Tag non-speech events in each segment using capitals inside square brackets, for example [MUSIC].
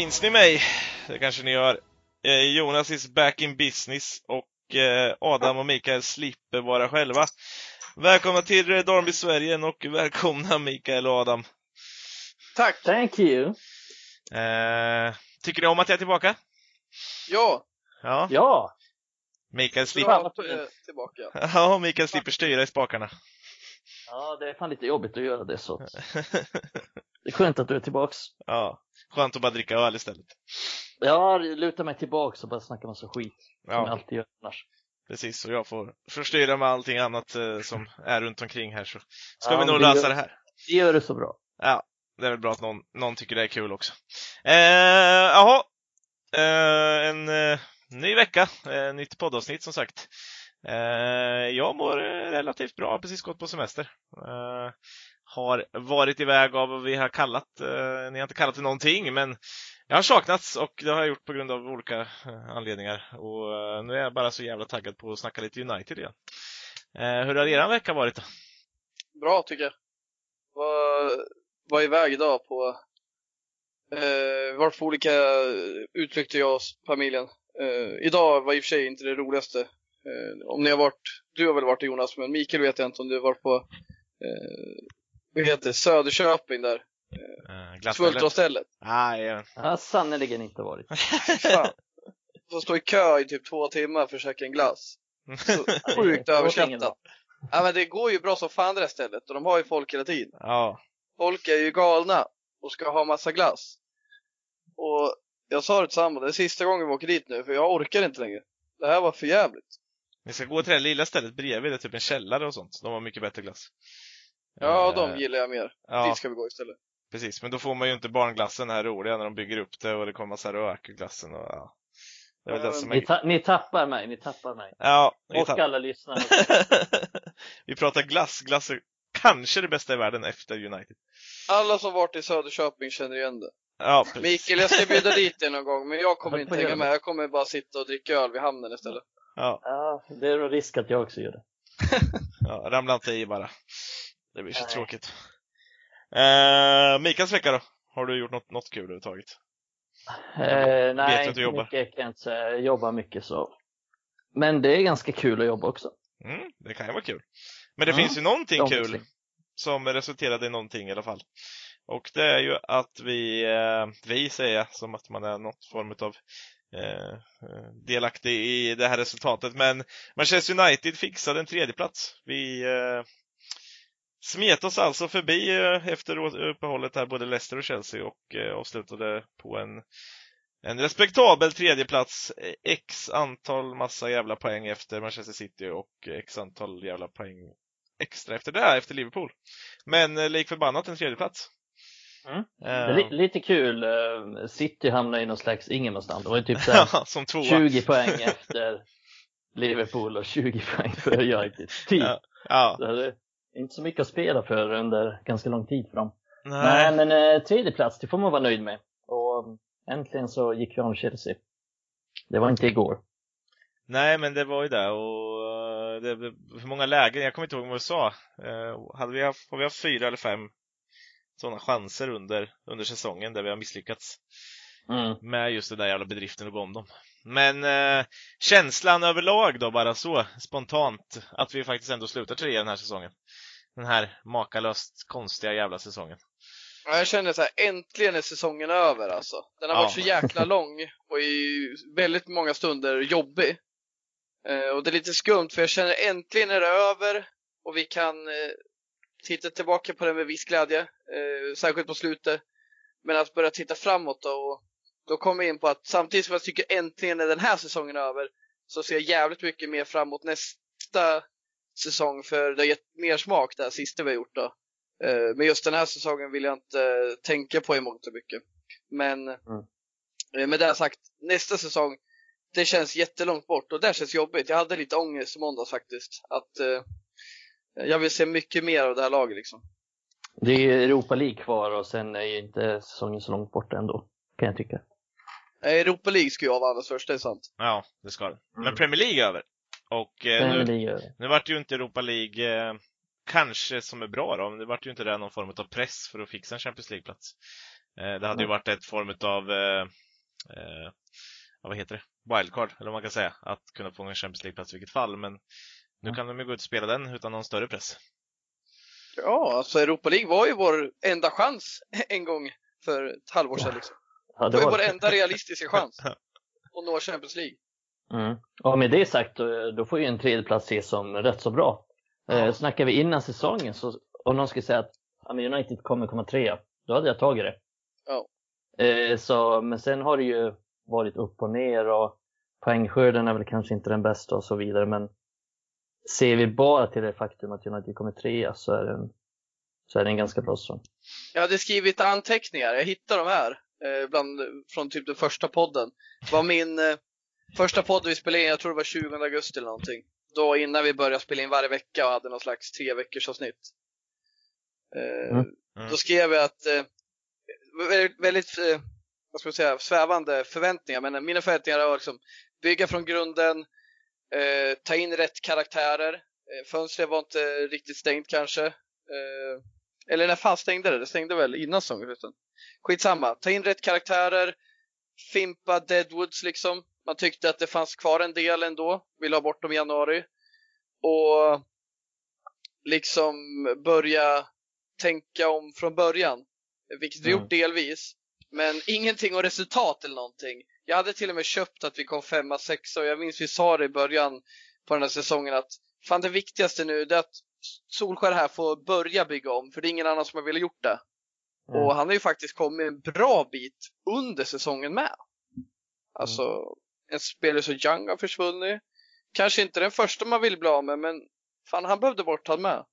Minns ni mig? Det kanske ni gör. Eh, Jonas is back in business och eh, Adam och Mikael slipper vara själva. Välkomna till Dornby Sverige och välkomna Mikael och Adam. Tack! Thank you! Eh, tycker ni om att jag är tillbaka? Ja, Ja. Ja! Mikael slipper, tillbaka. [LAUGHS] ja, Mikael slipper styra i spakarna. Ja, det är fan lite jobbigt att göra det så. [LAUGHS] Det är skönt att du är tillbaks. ja, skönt att bara dricka öl istället. Jag lutar mig tillbaks och bara snackar massa skit. Som jag Ja, alltid gör annars. precis. Och jag får förstyra med allting annat eh, som är runt omkring här så ska Ja, vi nog det gör- lösa det här. Det gör du så bra. Ja, det är väl bra att någon, någon tycker det är kul också. Eh, jaha, eh, en eh, ny vecka, eh, nytt poddavsnitt som sagt. Eh, jag mår relativt bra, har precis gått på semester. Eh, har varit iväg av vad vi har kallat, eh, ni har inte kallat det någonting, men jag har saknats och det har jag gjort på grund av olika eh, anledningar. Och eh, nu är jag bara så jävla taggad på att snacka lite United igen. Eh, hur har er vecka varit då? Bra tycker jag. Var, var iväg idag på, eh, var på olika utflykter jag och familjen. Eh, idag var i och för sig inte det roligaste. Eh, om ni har varit, du har väl varit Jonas, men Mikael vet jag inte om du har varit på, eh, vad heter det, Söderköping där. Eh, glassstället? Smultronstället. Ah, ja. Jag har sannerligen inte varit. [LAUGHS] Fan. Får stå i kö i typ två timmar för att käka en glass. Så [LAUGHS] sjukt Det överskattat. Ja men det går ju bra som fan det där stället och de har ju folk hela tiden. ja. Folk är ju galna och ska ha massa glass. Och jag sa det till samma, det är sista gången vi åker dit nu för jag orkar inte längre. Det här var för jävligt. Ni ska gå till det lilla stället bredvid, det är typ en källare och sånt. De har mycket bättre glass. Ja, Eh, de gillar jag mer. Ja, Dit ska vi gå istället. precis. Men då får man ju inte barnglassen här roliga när de bygger upp det och det kommer massa rök i glassen och ja. Det Ja, det som Ni, ta ni tappar mig, ni tappar mig. Ja, Och ta... alla lyssnare. [LAUGHS] vi pratar glass. Glass är kanske det bästa i världen efter United. Alla som varit i Söderköping känner igen det. Ja. Mikael, jag ska bjuda dit dig någon gång, men jag kommer inte hänga med. Jag kommer bara sitta och dricka öl vid hamnen istället. Ja, Ja, det är nog risk att jag också gör det. [LAUGHS] ja, ramla inte i bara. Det blir så Nej. tråkigt. Eh, Mikaels vecka då? Har du gjort något, något kul överhuvudtaget? Eh, nej, du jobbar. mycket kan jag inte säga. Jag jobbar mycket så. Men det är ganska kul att jobba också. Mm, det kan ju vara kul. Men det Mm, finns ju någonting kul Obviously. som resulterade i någonting i alla fall. Och det är ju att vi, eh, vi säger som att man är något form av Eh, eh, delaktig i det här resultatet. Men Manchester United fixade en tredjeplats. Vi eh, smet oss alltså förbi efter uppehållet här, både Leicester och Chelsea och avslutade på en en respektabel tredjeplats, x antal massa jävla poäng efter Manchester City och x antal jävla poäng extra efter det, efter Liverpool. Men lik förbannat en tredjeplats. Mm. Det är li lite kul. eh, City hamnar i någon slags ingenmansland. Det var ju typ [LAUGHS] som tvåa. 20 poäng efter Liverpool och 20 poäng för United. Typ. Ja. Ja, Så det är inte så mycket att spela för under ganska lång tid fram. nej. Nej, men eh, tredje plats, det får man vara nöjd med. Och äntligen så gick vi om Chelsea. Det var inte igår. nej, men det var ju det och det, hur många lägen, jag kommer inte ihåg vad du sa. Eh, hade vi haft, har vi haft fyra eller fem sådana chanser under, under säsongen där vi har misslyckats? Mm. med just den där jävla bedriften att gå om dem. Men eh, känslan överlag då, bara så spontant, att vi faktiskt ändå slutar trea den här säsongen. Den här makalöst konstiga jävla säsongen. Ja, Jag känner så här, äntligen är säsongen över alltså. Den har Ja. varit så jäkla lång och i väldigt många stunder jobbig. Eh, och det är lite skumt för jag känner äntligen är det över och vi kan eh, titta tillbaka på det med viss glädje. Eh, särskilt på slutet. Men att börja titta framåt då och då kommer jag in på att samtidigt som jag tycker äntligen är den här säsongen över så ser jag jävligt mycket mer framåt nästa säsong för det har gett mer smak det här sista vi har gjort då. Eh, Men just den här säsongen vill jag inte eh, tänka på i mångt och mycket. Men eh, med det sagt, nästa säsong, det känns jättelångt bort och det känns jobbigt. Jag hade lite ångest i måndags faktiskt. Att eh, jag vill se mycket mer av det här laget liksom. Det är ju Europa League kvar och sen är ju inte säsongen så långt borta ändå, kan jag tycka. Europa League ska ju avhandlas först, det är sant. Ja, det ska det. Men Mm. Premier League är över. Och eh, Premier nu, League, nu vart ju inte Europa League eh, kanske som är bra då, men det vart ju inte det någon form av press för att fixa en Champions League-plats. Eh, det hade ju varit ett form av eh, eh, vad heter det? Wildcard, eller vad man kan säga. Att kunna få en Champions League-plats i vilket fall. Men nu kan de ju gå ut och spela den utan någon större press. Ja, alltså Europa League var ju vår enda chans en gång för ett halvår sedan. Liksom. Ja, Det var ju var vår enda realistiska [LAUGHS] chans att nå Champions League. Mm. Och med det sagt, då, då får ju en tredjeplats ses som rätt så bra. Ja. Eh, snackar vi innan säsongen, så om någon skulle säga att ja, men United kommer komma trea, då hade jag tagit det. Ja. Eh, så, men sen har det ju varit upp och ner och poängskörden är väl kanske inte den bästa och så vidare. Men ser vi bara till det faktum att United kommer trea så är det en, så är det en ganska bra säsong. Jag hade skrivit anteckningar, jag hittade de här eh, bland, från typ den första podden. Det var min eh, första podd vi spelade in, jag tror det var 20 augusti eller någonting. Då innan vi började spela in varje vecka och hade någon slags tre veckors avsnitt. Eh, Mm. Mm. Då skrev jag att väldigt, väldigt vad ska man säga, svävande förväntningar, men mina förväntningar var liksom bygga från grunden, eh, ta in rätt karaktärer. Eh, fönstret var inte riktigt stängt kanske. Eh, eller när fan stängde det? Det stängde väl innan förresten. Skitsamma, ta in rätt karaktärer, fimpa Deadwoods liksom. Man tyckte att det fanns kvar en del ändå, ville ha bort dem i januari. Och liksom börja tänka om från början. Vilket vi Mm. gjort delvis. Men ingenting om resultat eller någonting. Jag hade till och med köpt att vi kom femma, sexa och jag minns vi sa det i början på den här säsongen att fan det viktigaste nu är att Solskär här får börja bygga om för det är ingen annan som har velat gjort det. Mm. Och han har ju faktiskt kommit en bra bit under säsongen med. Alltså, en spelare så Young har försvunnit. Kanske inte den första man vill bli av med, men fan han behövde bort han med.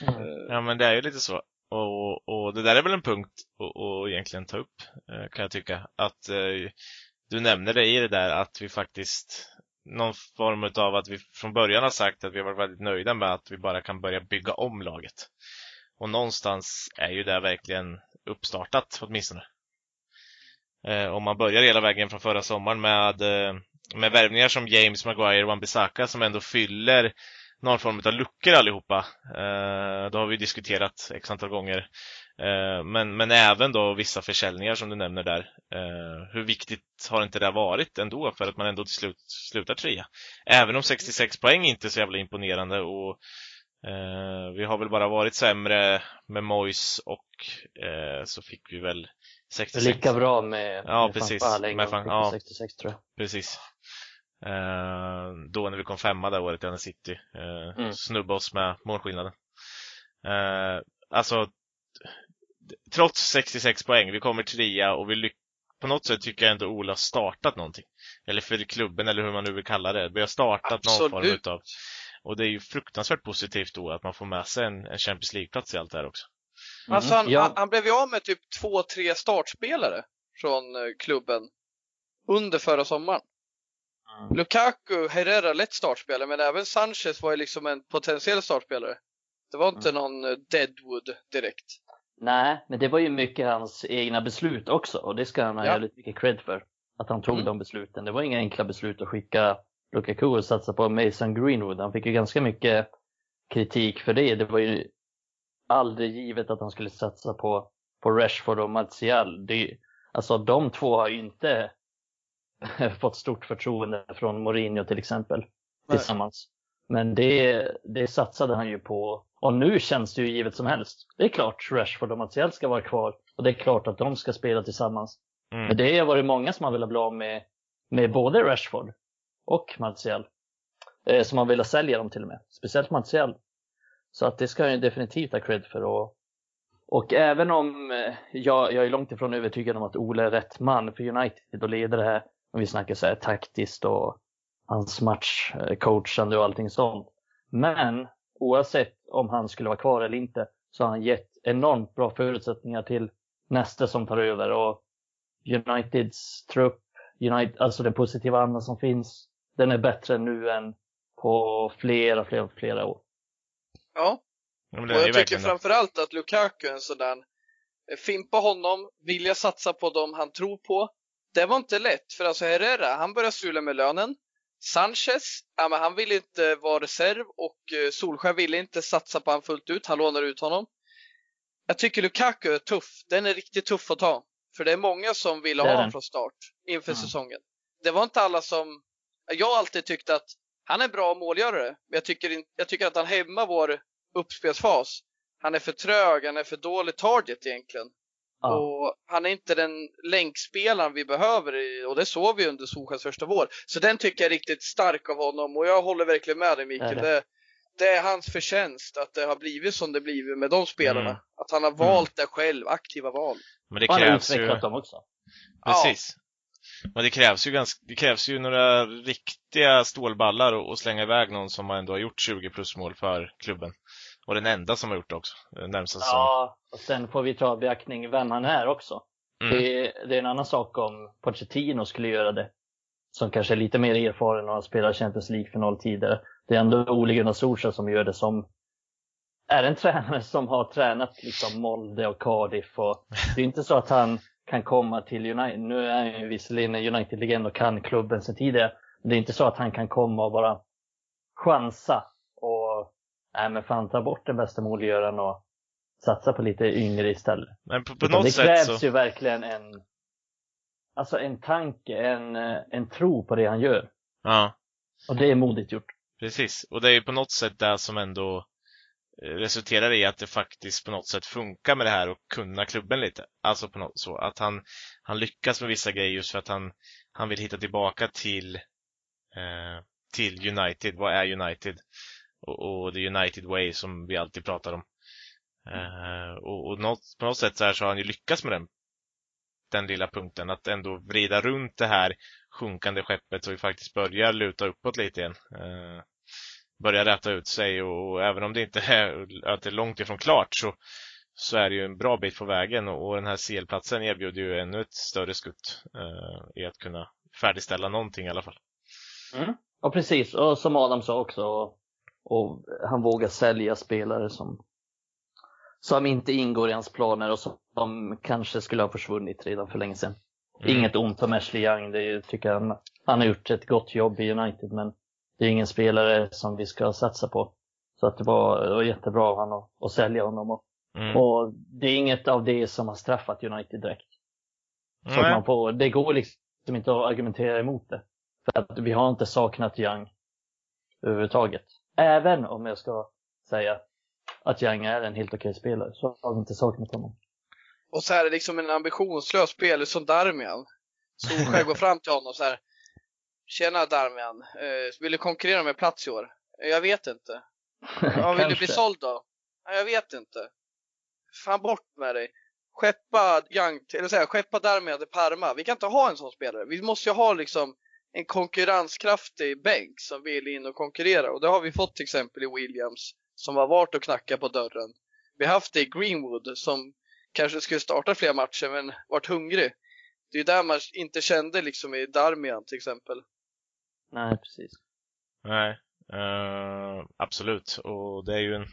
Mm. Ja, men det är ju lite så. Och, och det där är väl en punkt att att egentligen ta upp, eh, kan jag tycka. Att eh, du nämner det i det där att vi faktiskt någon form av att vi från början har sagt att vi har varit väldigt nöjda med att vi bara kan börja bygga om laget. Och någonstans är ju det verkligen uppstartat åtminstone. Eh, om man börjar hela vägen från förra sommaren med, eh, med värvningar som James Maguire och Wan-Bissaka som ändå fyller någon form av luckor allihopa. Eh, det har vi diskuterat x antal gånger. Eh, men, men även då vissa försäljningar som du nämner där. Eh, hur viktigt har inte det varit ändå för att man ändå till slut slutar trea? Även om 66 poäng inte är så jävla imponerande och eh, vi har väl bara varit sämre med Mois och eh, så fick vi väl 66. Lika bra med, Ja, med precis. En Med fick ja. 66 tror jag. Precis. Eh, då när vi kom femma det året i Anna City. Eh, Mm. Snubba oss med målskillnaden. Eh, alltså, trots 66 poäng, vi kommer trea och vi lyck- på något sätt tycker jag ändå Ola har startat någonting. Eller för klubben, eller hur man nu vill kalla det. Vi har startat någon form Absolut. utav och det är ju fruktansvärt positivt då att man får med sig en, en Champions League-plats i allt det här också. Alltså han, ja. han, han blev ju av med typ två, tre startspelare från klubben under förra sommaren. Mm. Lukaku, Herrera lätt startspelare, men även Sanchez var ju liksom en potentiell startspelare. Det var inte någon eh, Deadwood direkt. Nej, men det var ju mycket hans egna beslut också och det ska han ha Ja. jävligt mycket cred för. Att han tog Mm. de besluten. Det var inga enkla beslut att skicka Lukaku och satsa på Mason Greenwood. Han fick ju ganska mycket kritik för det. Det var ju aldrig givet att han skulle satsa på, på Rashford och Martial. Det, alltså de två har ju inte [LAUGHS] fått stort förtroende från Mourinho till exempel Nej. tillsammans. Men det, det satsade han ju på. Och nu känns det ju givet som helst. Det är klart Rashford och Martial ska vara kvar. Och det är klart att de ska spela tillsammans. Mm. Men det har varit många som har velat bli av med, med både Rashford och Martial. Eh, som har velat sälja dem till och med. Speciellt Martial. Så att det ska han ju definitivt ha cred för. Och, och även om eh, jag, jag är långt ifrån övertygad om att Ole är rätt man för United och leder det här. Om vi snackar så här taktiskt och hans matchcoachande och allting sånt. Men oavsett om han skulle vara kvar eller inte så har han gett enormt bra förutsättningar till nästa som tar över. Och Uniteds trupp, United, alltså den positiva andan som finns, den är bättre nu än på flera, flera, flera år. Ja, och jag tycker framförallt att Lukaku är en sån eh, fimpa honom, vilja satsa på dem han tror på. Det var inte lätt, för alltså Herrera, han började strula med lönen. Sanchez, ja, men han ville inte vara reserv och eh, Solskär ville inte satsa på han fullt ut, han lånar ut honom. jag tycker Lukaku är tuff. Den är riktigt tuff att ta. För det är många som ville är ha honom från start inför Mm. säsongen. Det var inte alla som... Jag har alltid tyckt att han är bra målgörare, men jag tycker, jag tycker att han hämmar vår uppspelsfas. Han är för trög, han är för dålig target egentligen. Ja. Och han är inte den länkspelaren vi behöver och det såg vi under Solskjaers första vår. Så den tycker jag är riktigt stark av honom och jag håller verkligen med dig Mikael. Det är Det, är hans förtjänst att det har blivit som det blivit med de spelarna. Mm. Att han har valt det själv, aktiva val. Men det Och han har krävs ju... utvecklat dem också. Precis. Men det krävs ju ganska, det krävs ju några riktiga stålballar och, och slänga iväg någon som ändå har gjort 20 plus mål för klubben. Och den enda som har gjort det också, närmsta säsong. Ja, och sen får vi ta beaktning vem han är också. Mm. Det, är, det är en annan sak om Pochettino skulle göra det. Som kanske är lite mer erfaren och har spelat Champions League-final tidigare. Det är ändå Ole Gunnar Solskjaer som gör det som är en [LAUGHS] tränare som har tränat liksom Molde och Cardiff. Och [LAUGHS] det är inte så att han kan komma till United. Nu är han ju visserligen en United-legend och kan klubben sedan tidigare. Men det är inte så att han kan komma och bara chansa nej men fan ta bort den bästa målgöraren och satsa på lite yngre istället. Men på, på något det sätt krävs så... ju verkligen en, alltså en tanke, en, en tro på det han gör. Ja, Och det är modigt gjort. precis. Och det är ju på något sätt det som ändå eh, resulterar i att det faktiskt på något sätt funkar med det här och kunna klubben lite. Alltså på något så att han, han lyckas med vissa grejer just för att han, han vill hitta tillbaka till, eh, till United. Vad är United? Och, och the United way som vi alltid pratar om. Eh, och och något, på något sätt så, här så har han ju lyckats med den, den lilla punkten. Att ändå vrida runt det här sjunkande skeppet så vi faktiskt börjar luta uppåt lite igen. Eh, börjar rätta ut sig och, och även om det inte är, att det är långt ifrån klart så, så är det ju en bra bit på vägen och, och den här CL-platsen erbjuder ju ännu ett större skutt eh, i att kunna färdigställa någonting i alla fall. Och precis, och som Adam sa också, och, han vågar sälja spelare som, som inte ingår i hans planer och som kanske skulle ha försvunnit redan för länge sedan. Mm. Inget ont om Ashley Young, det tycker jag han, han har gjort ett gott jobb i United men det är ingen spelare som vi ska satsa på. Så att det var, det var jättebra av honom att, att sälja honom. Och, Mm. och det är inget av det som har straffat United direkt. Så att man får, det går liksom inte att argumentera emot det. För att vi har inte saknat Young överhuvudtaget. Även om jag ska säga att Young är en helt okej spelare så har vi inte saknat honom. Och så är det liksom en ambitionslös spelare som Darmian. Solskjaer går [LAUGHS] fram till honom så här. Tjena Darmian, eh, vill du konkurrera med plats i år? "Eh, Jag vet inte. [LAUGHS] Ja, vill du bli såld då? "Ja, Jag vet inte. Fan bort med dig. Skeppa Young, eller säga, skeppa Darmian till Parma. Vi kan inte ha en sån spelare. Vi måste ju ha liksom en konkurrenskraftig bänk som vill in och konkurrera. Och det har vi fått till exempel i Williams som har varit och knackat på dörren. Vi har haft det i Greenwood som kanske skulle starta fler matcher men varit hungrig. Det är ju där man inte kände liksom i Darmian till exempel. Nej, precis. Nej, eh, absolut. Och det är ju en...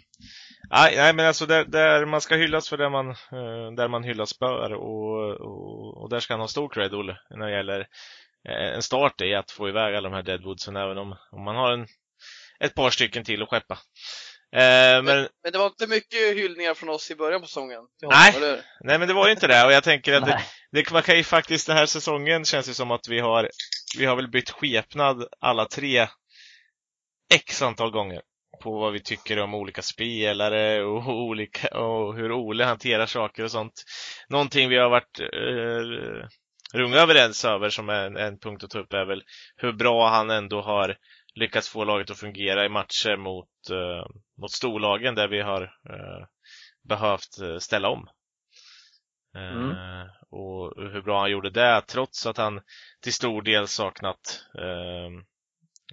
Nej, nej men alltså där, där man ska hyllas för där man, eh, där man hyllas bör och, och, och där ska han ha stor cred, Olle, när det gäller en start i att få iväg alla de här deadwoodsen även om, om man har en, ett par stycken till att skeppa. Eh, men, Men det var inte mycket hyllningar från oss i början på säsongen. Nej. nej men det var ju inte det och jag tänker att det, det, man kan ju faktiskt den här säsongen känns det som att vi har vi har väl bytt skepnad alla tre x antal gånger på vad vi tycker om olika spelare och, [LAUGHS] olika, och hur Ole hanterar saker och sånt. Någonting vi har varit eh, runga överens över som är en, en punkt att ta upp är väl hur bra han ändå har lyckats få laget att fungera i matcher mot, eh, mot storlagen där vi har eh, behövt eh, ställa om. Eh, och hur bra han gjorde det trots att han till stor del saknat eh,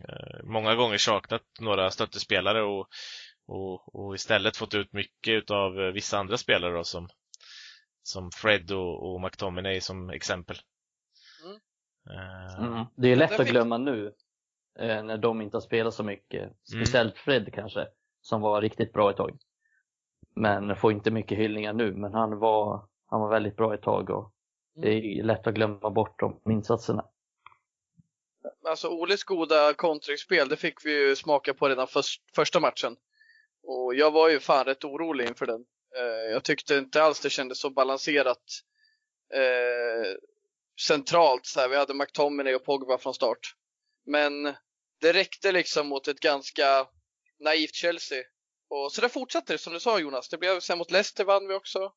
eh, många gånger saknat några stöttespelare och, och, och istället fått ut mycket av vissa andra spelare då, som, som Fred och, och McTominay som exempel. Mm. Eh, Mm. Det är lätt att glömma nu eh, när de inte har spelat så mycket. Speciellt Fred kanske, som var riktigt bra ett tag. Men får inte mycket hyllningar nu, men han var, han var väldigt bra ett tag och det är lätt att glömma bort de insatserna. Alltså Oles goda kontringsspel, det fick vi ju smaka på redan först, första matchen. Och jag var ju fan rätt orolig inför den. Eh, jag tyckte inte alls det kändes så balanserat eh, centralt. Så här. Vi hade McTominay och Pogba från start. Men det räckte liksom mot ett ganska naivt Chelsea. Och så där fortsatte det som du sa Jonas. Det blev sen mot Leicester vann vi också.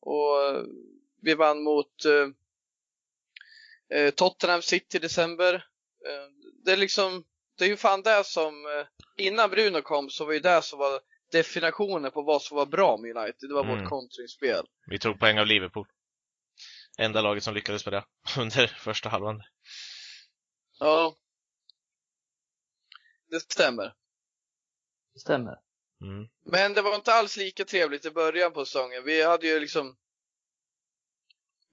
Och eh, vi vann mot eh, eh, Tottenham City i december. Eh, det är liksom, det är ju fan det som, eh, innan Bruno kom så var ju det som var definitionen på vad som var bra med United. Det var Mm. vårt kontringsspel. Vi tog poäng av Liverpool. Enda laget som lyckades med det [LAUGHS] under första halvan. Ja. Det stämmer. Det stämmer. Mm. Men det var inte alls lika trevligt i början på säsongen. Vi hade ju liksom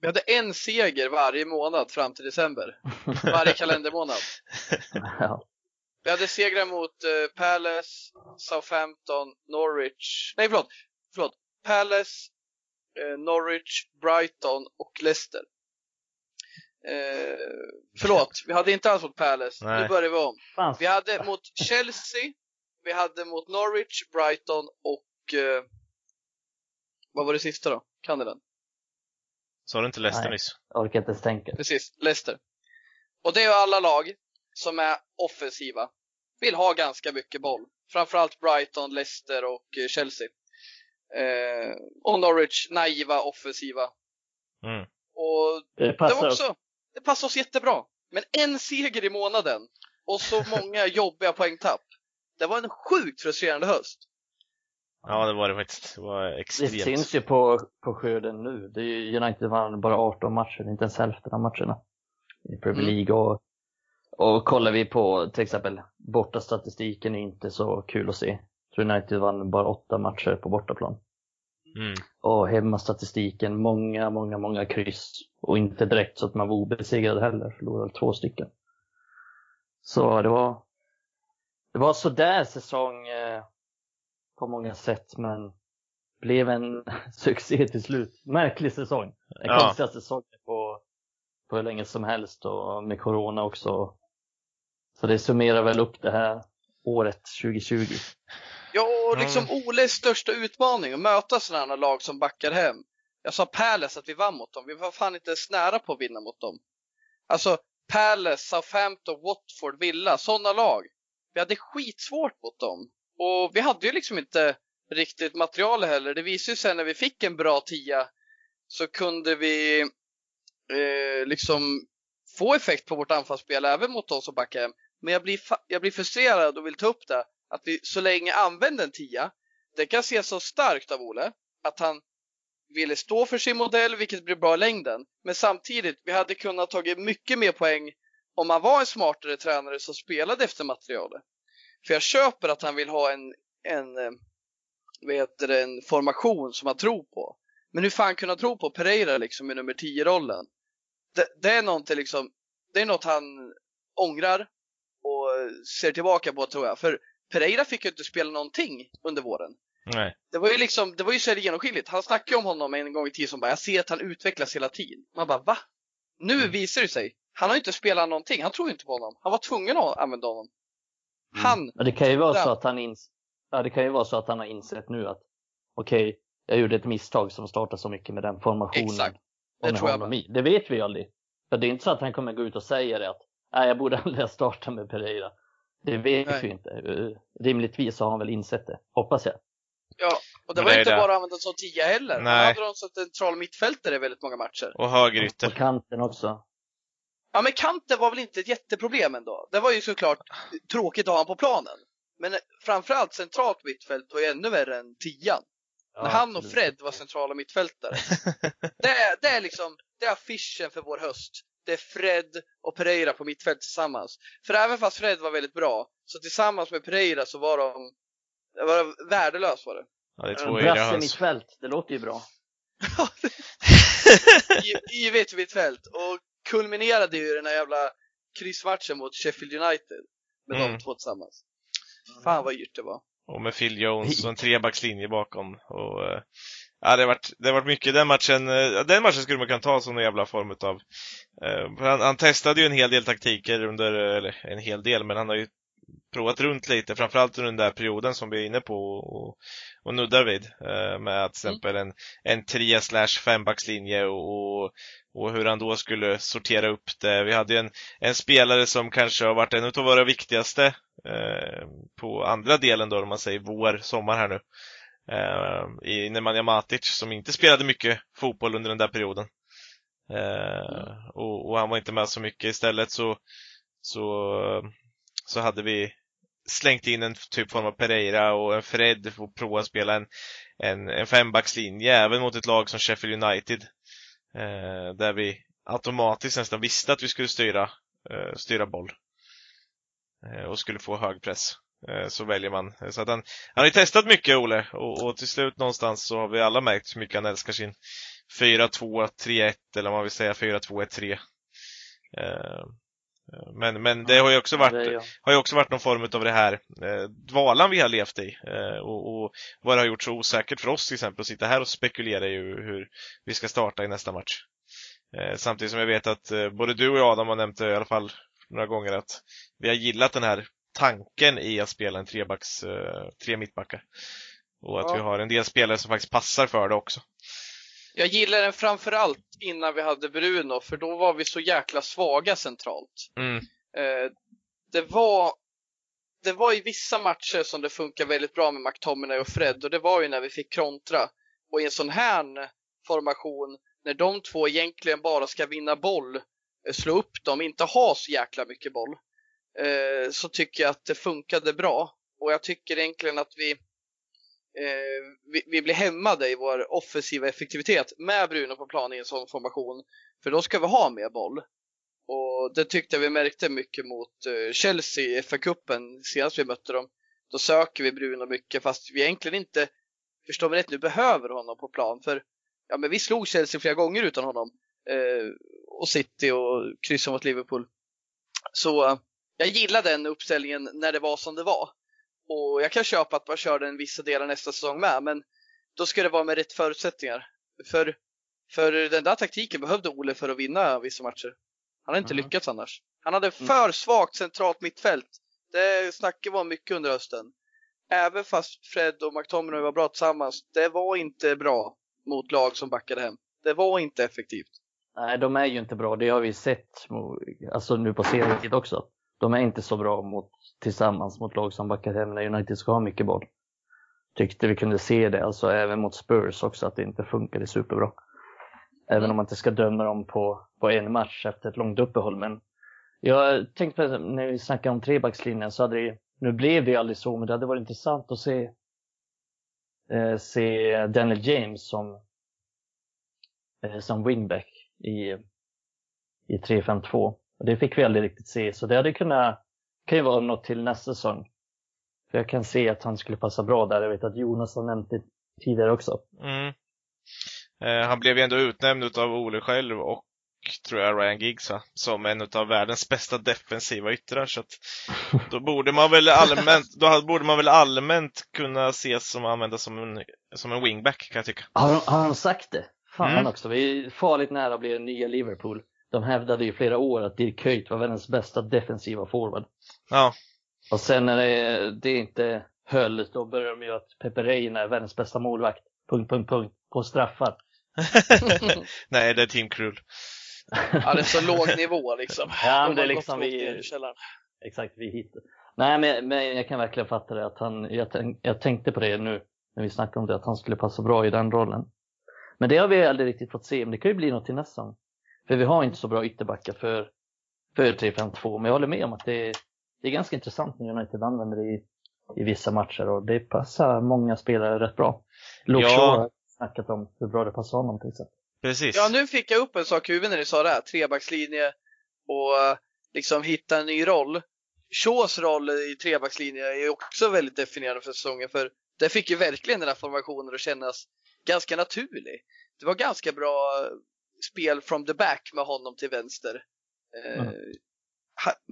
vi hade en seger varje månad fram till december. [LAUGHS] Varje kalendermånad. ja. Vi hade segrar mot eh, Palace, Southampton, Norwich. Nej, förlåt. Förlåt. Palace, Norwich, Brighton och Leicester. Eh, förlåt, vi hade inte alls mot Palace. Nej. Nu börjar vi om. Fan, Vi hade mot Chelsea, vi hade mot Norwich, Brighton och eh, vad var det sista då? Kan du den? Sa du inte Leicester Nej. nyss? jag orkar inte ens tänka. Precis, Leicester. Och det är ju alla lag som är offensiva. Vill ha ganska mycket boll. Framförallt Brighton, Leicester och eh, Chelsea. Eh, och Norwich, naiva, offensiva. Mm. Och Det det passar var också, det passar oss jättebra. Men en seger i månaden och så många [LAUGHS] jobbiga poängtapp. Det var en sjukt frustrerande höst. Ja, det var det faktiskt. Det var Det extremt. syns ju på, på skörden nu. Det är ju United vann bara 18 matcher, inte ens hälften av matcherna i Premier Mm. League. Och, och kollar vi på till exempel borta statistiken är inte så kul att se. United vann bara 8 matcher på bortaplan. Mm. Och hemmastatistiken, många, många, många kryss. Och inte direkt så att man var obesegrad heller, förlorade två stycken. Så det var, det var sådär säsong eh, på många sätt, men blev en [LAUGHS] succé till slut. Märklig säsong. Den Ja. konstigaste säsongen på, på hur länge som helst och med corona också. Så det summerar väl upp det här året 2020. Ja, och Mm. liksom Oles största utmaning att möta sådana lag som backar hem. Jag sa Palace att vi vann mot dem. Vi var fan inte ens nära på att vinna mot dem. Alltså Palace, Southampton, Watford, Villa, sådana lag. Vi hade skitsvårt mot dem. Och vi hade ju liksom inte riktigt material heller. Det visade sen när vi fick en bra tia så kunde vi eh, liksom få effekt på vårt anfallsspel även mot de som backar hem. Men jag blir, jag blir frustrerad och vill ta upp det att vi så länge använde en tia, det kan ses så starkt av Ole, att han ville stå för sin modell, vilket blir bra i längden. Men samtidigt, vi hade kunnat tagit mycket mer poäng om han var en smartare tränare som spelade efter materialet. För jag köper att han vill ha en, en, eh, vad heter det, en formation som han tror på. Men hur fan kunna tro på Pereira liksom i nummer 10-rollen? Det, det är liksom, det är något han ångrar och ser tillbaka på tror jag. För Pereira fick ju inte spela någonting under våren. Nej. Det var ju liksom, det var ju så genomskinligt. Han snackade ju om honom en gång i tiden som bara, jag ser att han utvecklas hela tiden. Man bara, va? Nu Mm. visar det sig. Han har ju inte spelat någonting. Han tror inte på honom. Han var tvungen att använda honom. Mm. Han, Ja, det kan ju vara så att han ins ja, det kan ju vara så att han har insett nu att okej, jag gjorde ett misstag som startade så mycket med den formationen. Exakt. Det tror jag i. Det vet vi ju aldrig. För det är inte så att han kommer gå ut och säga det att nej, jag borde aldrig ha startat med Pereira. Det vet Nej. vi inte. Eh, Rimligtvis så har han väl insett det, hoppas jag. ja. Och det Men var det inte det. bara använt som tia heller. Nej. Han hade dem som central mittfältare i väldigt många matcher. Och högerytter. På kanten också. Ja, men kanten var väl inte ett jätteproblem ändå. Det var ju såklart tråkigt att ha honom på planen. Men framförallt centralt mittfält var ju ännu värre än tian. Ja, När han och. Fred var centrala mittfältare. [LAUGHS] det, är, det är liksom, det är affischen för vår höst. Det är Fred och Pereira på mittfält tillsammans. För även fast Fred var väldigt bra, så tillsammans med Pereira så var de, det var värdelöst var det. Ja, det är två yra Brasse mittfält, det låter ju bra. [LAUGHS] I- Yvigt mittfält. Och kulminerade ju den här jävla kryssmatchen mot Sheffield United. Med Mm. de två tillsammans. Fan vad dyrt det var. Och med Phil Jones och en [LAUGHS] trebackslinje bakom. Och, eh, ja, det har varit, det har varit mycket. Den matchen, eh, den matchen skulle man kunna ta som någon jävla form utav eh, han, han testade ju en hel del taktiker under, eller en hel del, men han har ju provat runt lite, framförallt under den där perioden som vi är inne på och, och nuddar vid. Eh, med att till Mm. exempel en, en 3 slash 5 backslinje och, och, och hur han då skulle sortera upp det. Vi hade ju en, en spelare som kanske har varit en av våra viktigaste eh, på andra delen då, om man säger vår, sommar här nu. Eh, i Nemanja Matic som inte spelade mycket fotboll under den där perioden. Eh, och, och han var inte med så mycket. Istället så, så, så hade vi slängt in en typ form av Pereira och en Fred för att prova att spela en, en, en fembackslinje även mot ett lag som Sheffield United. Eh, där vi automatiskt nästan visste att vi skulle styra, eh, styra boll. Eh, och skulle få hög press. Eh, så väljer man. Så att han, han har ju testat mycket Ole och, och till slut någonstans så har vi alla märkt hur mycket han älskar sin 4-2-3-1 eller om man vill säga 4-2-1-3. Eh, men, men det har ju också varit har ju också varit någon form av det här eh, dvalan vi har levt i. Eh, och, och vad det har gjort så osäkert för oss till exempel att sitta här och spekulera i hur, hur vi ska starta i nästa match. Eh, samtidigt som jag vet att eh, både du och jag Adam har nämnt det i alla fall några gånger att vi har gillat den här tanken i att spela en trebacks, eh, tre mittbackar. Och att Ja. vi har en del spelare som faktiskt passar för det också. Jag gillar den framförallt innan vi hade Bruno, för då var vi så jäkla svaga centralt. Mm. Eh, det var det var i vissa matcher som det funkar väldigt bra med McTominay och Fred och det var ju när vi fick kontra. Och i en sån här formation, när de två egentligen bara ska vinna boll, eh, slå upp dem, inte ha så jäkla mycket boll, eh, så tycker jag att det funkade bra. Och jag tycker egentligen att vi, eh, vi, vi blir hämmade i vår offensiva effektivitet med Bruno på plan i en sån formation. För då ska vi ha mer boll. Och det tyckte jag vi märkte mycket mot eh, Chelsea i FA-cupen senast vi mötte dem. Då söker vi Bruno mycket fast vi egentligen inte, förstår mig rätt nu, behöver honom på plan. För ja, men vi slog Chelsea flera gånger utan honom. Eh, och City och kryssade mot Liverpool. Så jag gillar den uppställningen när det var som det var. Och jag kan köpa att man kör den vissa delar nästa säsong med, men då ska det vara med rätt förutsättningar. För, för den där taktiken behövde Ole för att vinna vissa matcher. Han har inte Mm. lyckats annars. Han hade för svagt centralt mittfält. Det snacket var mycket under hösten. Även fast Fred och McTominay var bra tillsammans, det var inte bra mot lag som backade hem. Det var inte effektivt. Nej, de är ju inte bra. Det har vi sett alltså nu på serietid också. De är inte så bra mot, tillsammans mot lag som backar hem när United ska ha mycket boll. Tyckte vi kunde se det, alltså även mot Spurs också, att det inte funkade superbra. Även Mm. om man inte ska döma dem på, på en match efter ett långt uppehåll. Men jag tänkte på när vi snackade om trebackslinjen så hade det nu blev det ju aldrig så, men det hade varit intressant att se, eh, se Daniel James som, eh, som wingback i, i 3-5-2. Och det fick vi aldrig riktigt se, så det hade kunnat, kan ju vara något till nästa säsong. För jag kan se att han skulle passa bra där. Jag vet att Jonas har nämnt det tidigare också. Mm. Eh, han blev ju ändå utnämnd utav Ole själv och tror jag Ryan Giggs va? som en utav världens bästa defensiva yttrar så att då borde man väl allmänt, då borde man väl allmänt kunna ses som användas som en, som en wingback kan jag tycka. Har de, har de sagt det? Fan Mm. också, vi är farligt nära att bli nya Liverpool. De hävdade i flera år att Dirk Kuyt var världens bästa defensiva forward. Ja, Och sen när det, det inte höll, då började de ju att Pepe Reina är världens bästa målvakt. Punkt, punkt, punkt. På straffar. [LAUGHS] nej det är Team Krull. Ja, det är så låg nivå liksom. Ja, men det är liksom vi-. Exakt, vi hittar. Nej, men, men jag kan verkligen fatta det. Att han, jag, jag tänkte på det nu när vi snackade om det, att han skulle passa bra i den rollen. Men det har vi aldrig riktigt fått se, men det kan ju bli något till nästa. För vi har inte så bra ytterbackar för, för 3-5-2, men jag håller med om att det, är- det är ganska intressant när United använder det i, i vissa matcher och det passar många spelare rätt bra. Luke Ja. Shaw har snackat om hur bra det passar honom till exempel. Precis. Ja, nu fick jag upp en sak i huvudet när ni sa det här. Trebackslinje och eh, liksom hitta en ny roll. Shaws roll i trebackslinje är också väldigt definierande för säsongen för det fick ju verkligen den här formationen att kännas ganska naturlig. Det var ganska bra spel from the back med honom till vänster. Eh, Mm.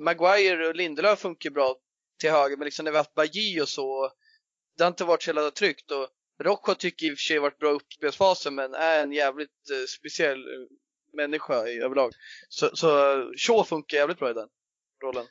Maguire och Lindelöf funkar bra till höger men liksom när vi haft Bajy och så det har inte varit så jävla tryggt och Rocco tycker i och för sig varit bra i uppspelsfasen men är en jävligt eh, speciell eh, människa i överlag. Så, så Shaw funkar jävligt bra i den rollen.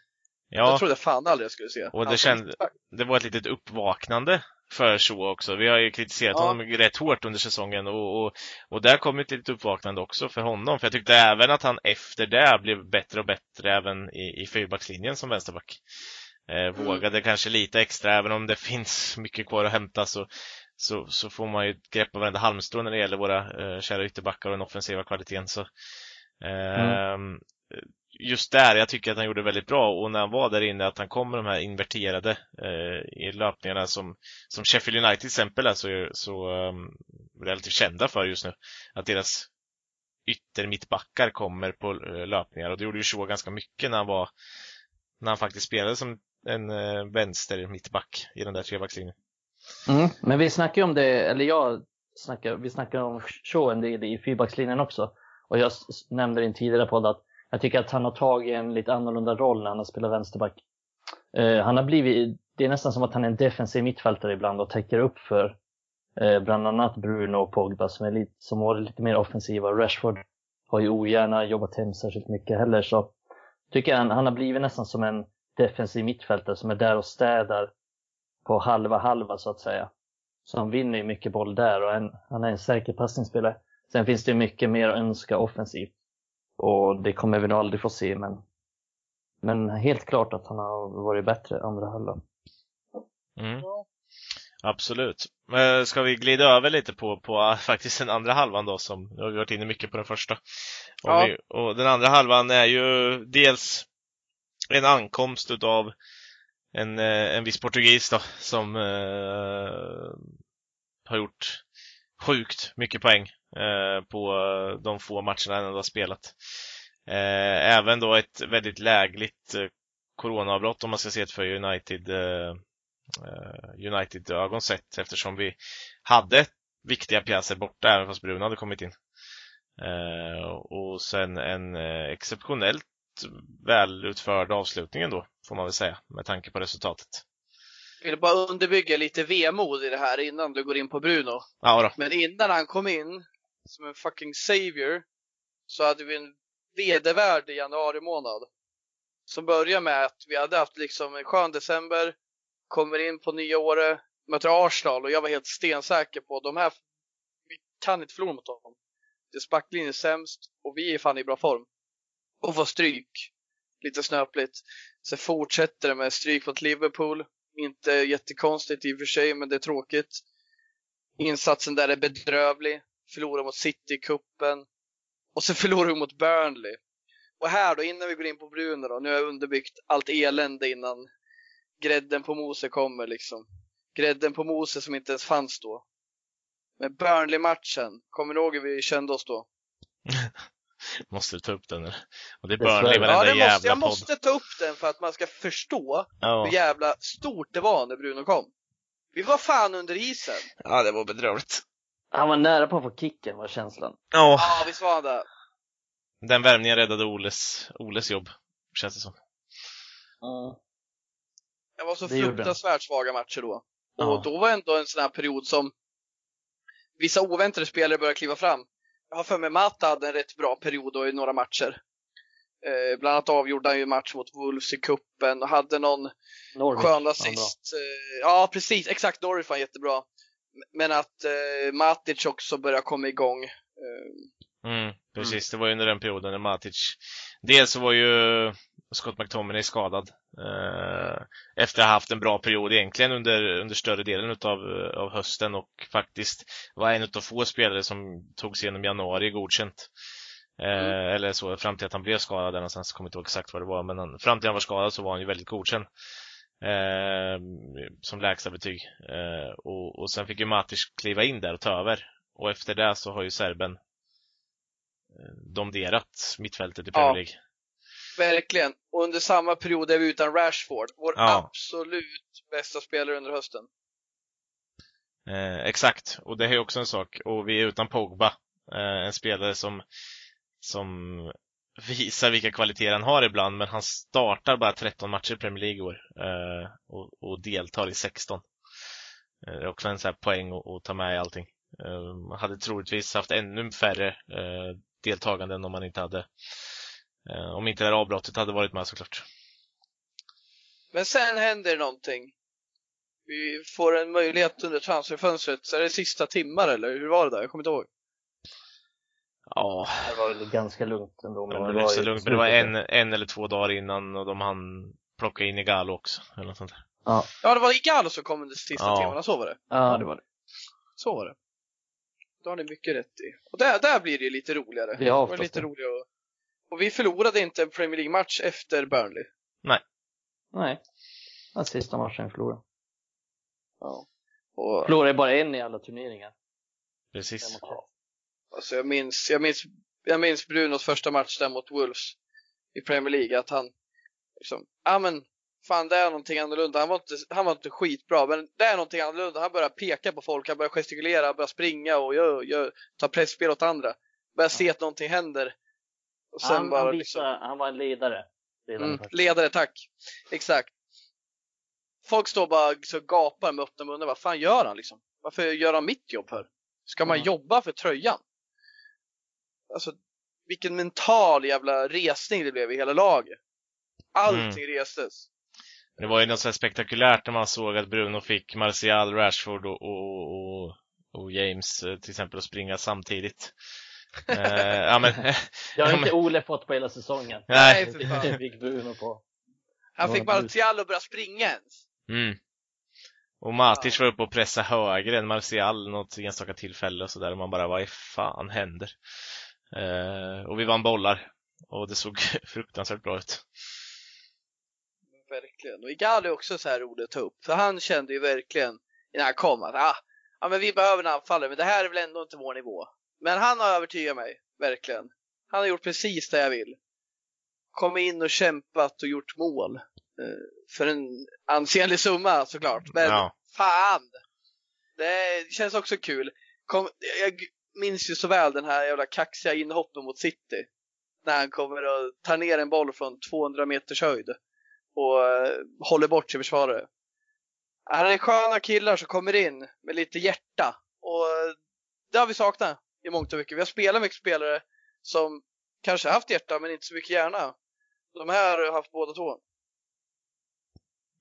Ja. Jag trodde fan aldrig jag skulle se. Och det mittback. det var ett litet uppvaknande för Shaw också. Vi har ju kritiserat Ja. honom rätt hårt under säsongen och, och, och där kom ett litet uppvaknande också för honom. För jag tyckte även att han efter det blev bättre och bättre även i, i fyrbackslinjen som vänsterback. Eh, Mm. vågade kanske lite extra, även om det finns mycket kvar att hämta så, så, så får man ju ett grepp på varenda halmstrå när det gäller våra eh, kära ytterbackar och den offensiva kvaliteten. Så, ehm, just där, jag tycker att han gjorde väldigt bra och när han var där inne att han kom med de här inverterade eh, i löpningarna som, som Sheffield United till exempel är så, så um, relativt kända för just nu. Att deras yttermittbackar kommer på eh, löpningar och det gjorde ju Shaw ganska mycket när han var när han faktiskt spelade som en eh, vänster mittback i den där trebackslinjen. Mm. Men vi snackar ju om det, eller jag snackar, vi snackar om Shaw en del i fyrbackslinjen också. Och jag nämnde i en tidigare podd att jag tycker att han har tagit en lite annorlunda roll när han har spelat vänsterback. Eh, han har blivit, det är nästan som att han är en defensiv mittfältare ibland och täcker upp för eh, bland annat Bruno och Pogba som, är lite, som var lite mer offensiva. Rashford har ju ogärna jobbat hem särskilt mycket heller så tycker jag han, han har blivit nästan som en defensiv mittfältare som är där och städar på halva halva så att säga. Så han vinner ju mycket boll där och en, han är en säker passningsspelare. Sen finns det ju mycket mer att önska offensivt. Och det kommer vi nog aldrig få se men, men helt klart att han har varit bättre andra halvan. Mm. Absolut. Men ska vi glida över lite på, på [LAUGHS] faktiskt den andra halvan då som, nu har vi varit inne mycket på den första. Och, Ja. vi, och den andra halvan är ju dels en ankomst utav en, eh, en viss portugis då som eh, har gjort sjukt mycket poäng eh, på eh, de få matcherna han ändå har spelat. Eh, även då ett väldigt lägligt eh, coronaavbrott om man ska se det för United eh, eh, United-ögon sett eftersom vi hade viktiga pjäser borta även fast Bruno hade kommit in. Eh, och sen en eh, exceptionellt välutförd avslutning ändå, får man väl säga, med tanke på resultatet. Jag vill bara underbygga lite vemod i det här innan du går in på Bruno. Ja då. Men innan han kom in som en fucking savior så hade vi en vedervärd januari månad. Som börjar med att vi hade haft liksom en skön december, kommer in på nya året, möter Arsenal och jag var helt stensäker på de här, vi kan inte förlora mot dem. Deras backlinje är sämst och vi är fan i bra form. Och får stryk. Lite snöpligt. Sen fortsätter det med stryk mot Liverpool. Inte jättekonstigt i och för sig, men det är tråkigt. Insatsen där är bedrövlig. Förlorar mot City i kuppen Och så [LAUGHS] förlorar vi mot Burnley. Och här då, innan vi går in på Bruno då, nu har jag underbyggt allt elände innan grädden på moset kommer liksom. Grädden på moset som inte ens fanns då. Men Burnley-matchen, kommer ni ihåg hur vi kände oss då? [LAUGHS] [LAUGHS] Måste du ta upp den eller? Och det är Dessvärre. Burnley i Ja, varenda det jävla måste, jag podd. måste ta upp den för att man ska förstå Ja. hur jävla stort det var när Bruno kom. Vi var fan under isen. ja, det var bedrövligt. Han var nära på att få kicken var känslan. Ja, Ja, visst var han det. den värvningen räddade Oles, Oles jobb, känns det som. Det var så Det fruktansvärt svaga matcher då. Ja. Och då var ändå en sån här period som vissa oväntade spelare började kliva fram. Jag har för mig Mata hade en rätt bra period då i några matcher. Eh, bland annat avgjorde han ju match mot Wolves i kuppen och hade någon Norwich skön assist. Eh, ja, precis. Exakt. Norwich var jättebra. Men att eh, Matic också började komma igång. Eh, Mm, precis, det var ju under den perioden när Matic Dels så var ju Scott McTominay skadad. Eh, Efter att ha haft en bra period egentligen under, under större delen utav, av hösten och faktiskt var en utav få spelare som tog sig igenom januari godkänt. Eh, Eller så, fram till att han blev skadad där någonstans, kommer inte ihåg exakt vad det var men han, fram till han var skadad så var han ju väldigt godkänd. Eh, Som lägsta betyg. Eh, och, och sen fick ju Matic kliva in där och ta över. Och efter det så har ju serben domderat mittfältet i Premier Ja. Verkligen. Och under samma period är vi utan Rashford. Vår Ja. absolut bästa spelare under hösten. Eh, exakt, och det är också en sak. Och vi är utan Pogba. Eh, en spelare som, som visar vilka kvaliteter han har ibland, men han startar bara 13 matcher i Premier League i år eh, och, och deltar i 16. Eh, det är också en sån här poäng att, ta med i allting. Eh, hade troligtvis haft ännu färre eh, deltaganden om man inte hade om inte det här avbrottet hade varit med såklart. Men sen händer någonting. Vi får en möjlighet under transferfönstret, så är det sista timmar eller hur var det där? Jag kommer inte ihåg. Ja, Det var väl ganska lugnt ändå. det var ju hyfsat lugnt. Men det var en, en eller två dagar innan och de hann plocka in Igalo också. Eller något sånt där. Ja, Ja, det var Igalo som kom under de sista Ja. timmarna, så var det. ja, det var det. Så var det. Då har ni mycket rätt i. Och där, där blir det ju lite roligare. Har det var lite det. roligare. Och, och vi förlorade inte en Premier League-match efter Burnley. Nej. Den sista matchen vi förlorade. Ja. Och, Förlorade bara en i alla turneringar. Precis. alltså jag, minns, jag, minns, jag minns Brunos första match där mot Wolves i Premier League, att han liksom, ja men fan det är någonting annorlunda. Han var, inte, han var inte skitbra, men det är någonting annorlunda. Han börjar peka på folk, han börjar gestikulera, han börjar springa och gör, gör, ta pressspel åt andra. Börjar se att någonting händer. Och sen han, bara han, liksom, visade, han var en ledare. redan Mm, ledare, tack. Exakt. Folk står bara så gapar med öppna munnar. Vad fan gör han liksom? Varför gör han mitt jobb för? Ska man Ja. jobba för tröjan? Alltså, vilken mental jävla resning det blev i hela laget. Allting restes. Det var ju något så här spektakulärt när man såg att Bruno fick Martial, Rashford och, och, och, och James eh, till exempel att springa samtidigt. Eh, ja, men, Det har ja, inte men, Ole fått på hela säsongen. nej. för fan. Det fick Bruno på. Han fick. Martial att börja springa ens. Mm. Och Matic var uppe och pressade högre än Martial något enstaka tillfälle och sådär. Och man bara, vad i fan händer? Eh, och vi vann bollar. Och det såg [LAUGHS] fruktansvärt bra ut. Verkligen. Och Igali är också så här rolig att ta upp. För han kände ju verkligen när han kom att ah, ja, men vi behöver en anfallare, men det här är väl ändå inte vår nivå. Men han har övertygat mig, verkligen. Han har gjort precis det jag vill. Kommit in och kämpat och gjort mål. Eh, för en ansenlig summa såklart. Men Ja. fan! Det känns också kul. Kom, jag minns ju så väl den här jävla kaxiga inhoppen mot City. När han kommer och tar ner en boll från 200 meters höjd och eh, håller bort sin försvarare. Han är sköna killar som kommer in med lite hjärta och eh, det har vi saknat i mångt och mycket. Vi har spelat mycket spelare som kanske haft hjärta men inte så mycket hjärna. De här har haft båda två.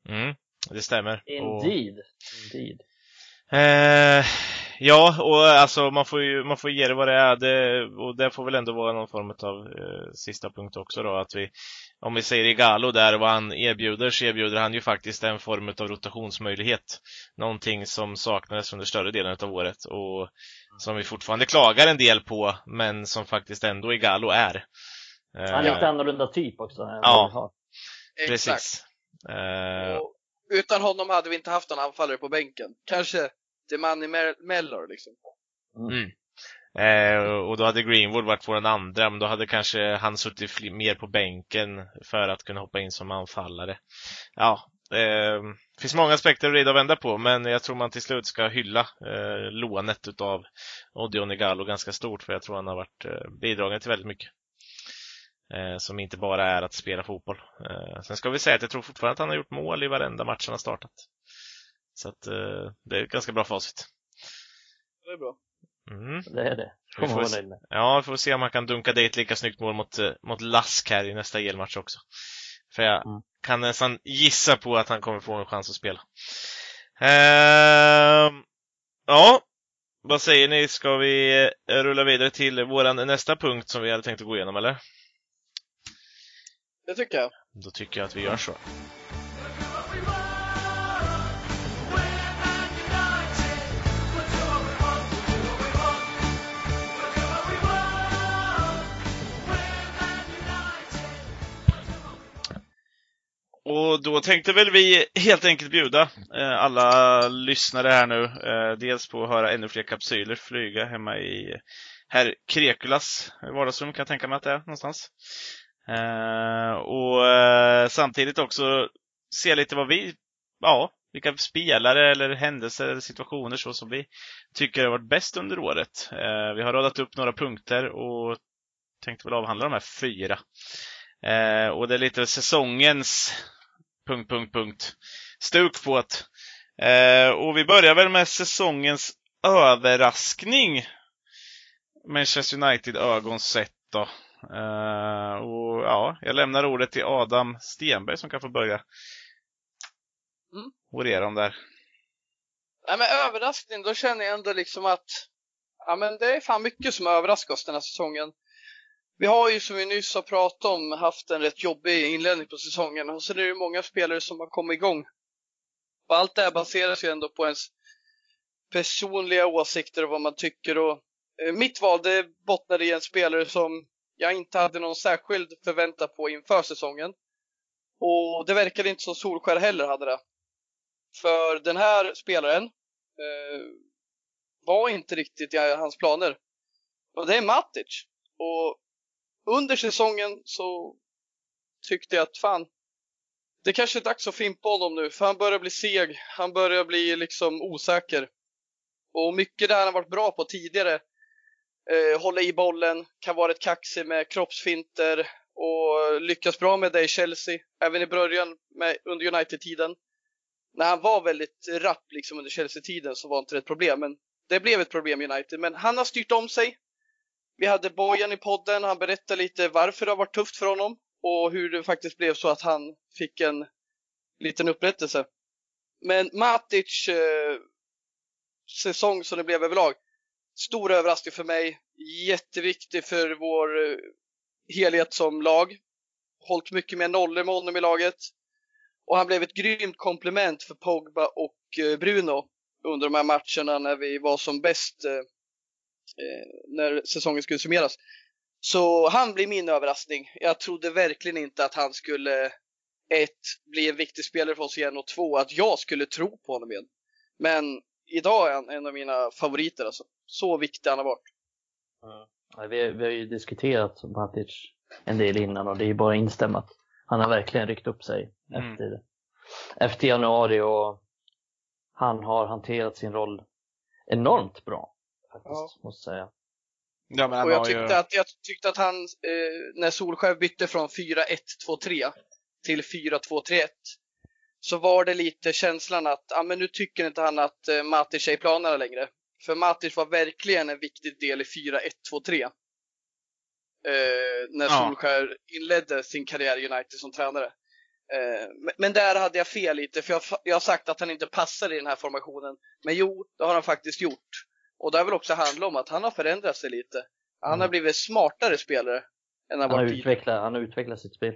Mm, det stämmer. Och, Indeed. Indeed. eh, ja, och alltså man får ju man får ge det vad det är. Det, och det får väl ändå vara någon form av eh, sista punkt också då. Att vi, om vi säger Igalo där, vad han erbjuder, så erbjuder han ju faktiskt en form av rotationsmöjlighet. Någonting som saknades under större delen av året och som vi fortfarande klagar en del på, men som faktiskt ändå Igalo är. Eh, Han är lite annorlunda typ också. Ja. Precis. Eh, Och utan honom hade vi inte haft någon anfallare på bänken. Kanske Demani Mellor liksom. Mm. Eh, och då hade Greenwood varit vår andra, men då hade kanske han suttit mer på bänken för att kunna hoppa in som anfallare. Ja, eh, det finns många aspekter att rida och vända på, men jag tror man till slut ska hylla eh, lånet utav Odion Igalo ganska stort, för jag tror han har varit eh, bidragande till väldigt mycket. Eh, som inte bara är att spela fotboll. Eh, sen ska vi säga att jag tror fortfarande att han har gjort mål i varenda match han har startat. Så att eh, det är ett ganska bra facit. Det är bra. Mm. Det är det. Kommer vara nöjd med. Ja, vi får se om han kan dunka dit lika snyggt mål mot, eh, mot Lask här i nästa elmatch också. För jag Mm. kan nästan gissa på att han kommer få en chans att spela. Ehm, ja, vad säger ni? Ska vi eh, rulla vidare till våran nästa punkt som vi hade tänkt att gå igenom, eller? Det tycker jag. Då tycker jag att vi gör så. Och då tänkte väl vi helt enkelt bjuda eh, alla lyssnare här nu, eh, dels på att höra ännu fler kapsyler flyga hemma i herr Krekulas vardagsrum kan jag tänka mig att det är någonstans. Eh, och eh, samtidigt också se lite vad vi, ja, vilka spelare eller händelser eller situationer så som vi tycker har varit bäst under året. Eh, vi har radat upp några punkter och tänkte väl avhandla de här fyra. Eh, och det är lite säsongens punkt, punkt, punkt stuk på det. Eh, och vi börjar väl med säsongens överraskning. Manchester United ögon sett då. Eh, och ja, jag lämnar ordet till Adam Stenberg som kan få börja Mm. orera om där. Nej men överraskning, då känner jag ändå liksom att ja men det är fan mycket som överraskar oss den här säsongen. Vi har ju som vi nyss har pratat om haft en rätt jobbig inledning på säsongen och sen är det många spelare som har kommit igång. Och allt det här baseras ju ändå på ens personliga åsikter och vad man tycker och eh, mitt val det bottnade i en spelare som jag inte hade någon särskild förväntan på inför säsongen. Och det verkade inte som Solskär heller hade det. För den här spelaren eh, var inte riktigt i hans planer. Och det är Matic. Och under säsongen så tyckte jag att fan, det kanske är dags att fimpa honom nu, för han börjar bli seg. Han börjar bli liksom osäker. Och mycket där han varit bra på tidigare, eh, hålla i bollen, kan vara ett kaxig med kroppsfinter och lyckas bra med det i Chelsea, även i början med, under United-tiden. När han var väldigt rapp liksom under Chelsea-tiden så var inte det ett problem, men det blev ett problem i United. Men han har styrt om sig. Vi hade Bojan i podden, han berättade lite varför det har varit tufft för honom och hur det faktiskt blev så att han fick en liten upprättelse. Men Matic eh, säsong som det blev överlag, stor överraskning för mig. Jätteviktig för vår eh, helhet som lag. Hållit mycket mer nollor med honom i laget. Och han blev ett grymt komplement för Pogba och eh, Bruno under de här matcherna när vi var som bäst eh, eh, när säsongen skulle summeras. Så han blir min överraskning. Jag trodde verkligen inte att han skulle ett, bli en viktig spelare för oss igen och två, att jag skulle tro på honom igen. Men idag är han en av mina favoriter alltså. Så viktig han har varit. Ja, vi, vi har ju diskuterat Matic en del innan och det är ju bara instämmat. Han har verkligen ryckt upp sig Mm. efter, efter januari och han har hanterat sin roll enormt bra. Faktiskt, Ja. måste jag säga. Ja, men Och jag tyckte, ju... att, jag tyckte att han, eh, när Solskjaer bytte från 4-1-2-3 till 4-2-3-1, så var det lite känslan att, ja men nu tycker inte han att eh, Matic är i planerna längre. För Matic var verkligen en viktig del i 4-1-2-3. Eh, när Ja. Inledde sin karriär i United som tränare. Eh, men, där hade jag fel lite, för jag, jag har sagt att han inte passar i den här formationen. Men jo, det har han faktiskt gjort. Och det har väl också handlat om att han har förändrat sig lite. Han har Mm. blivit smartare spelare än han Han har, utvecklat, han har utvecklat sitt spel.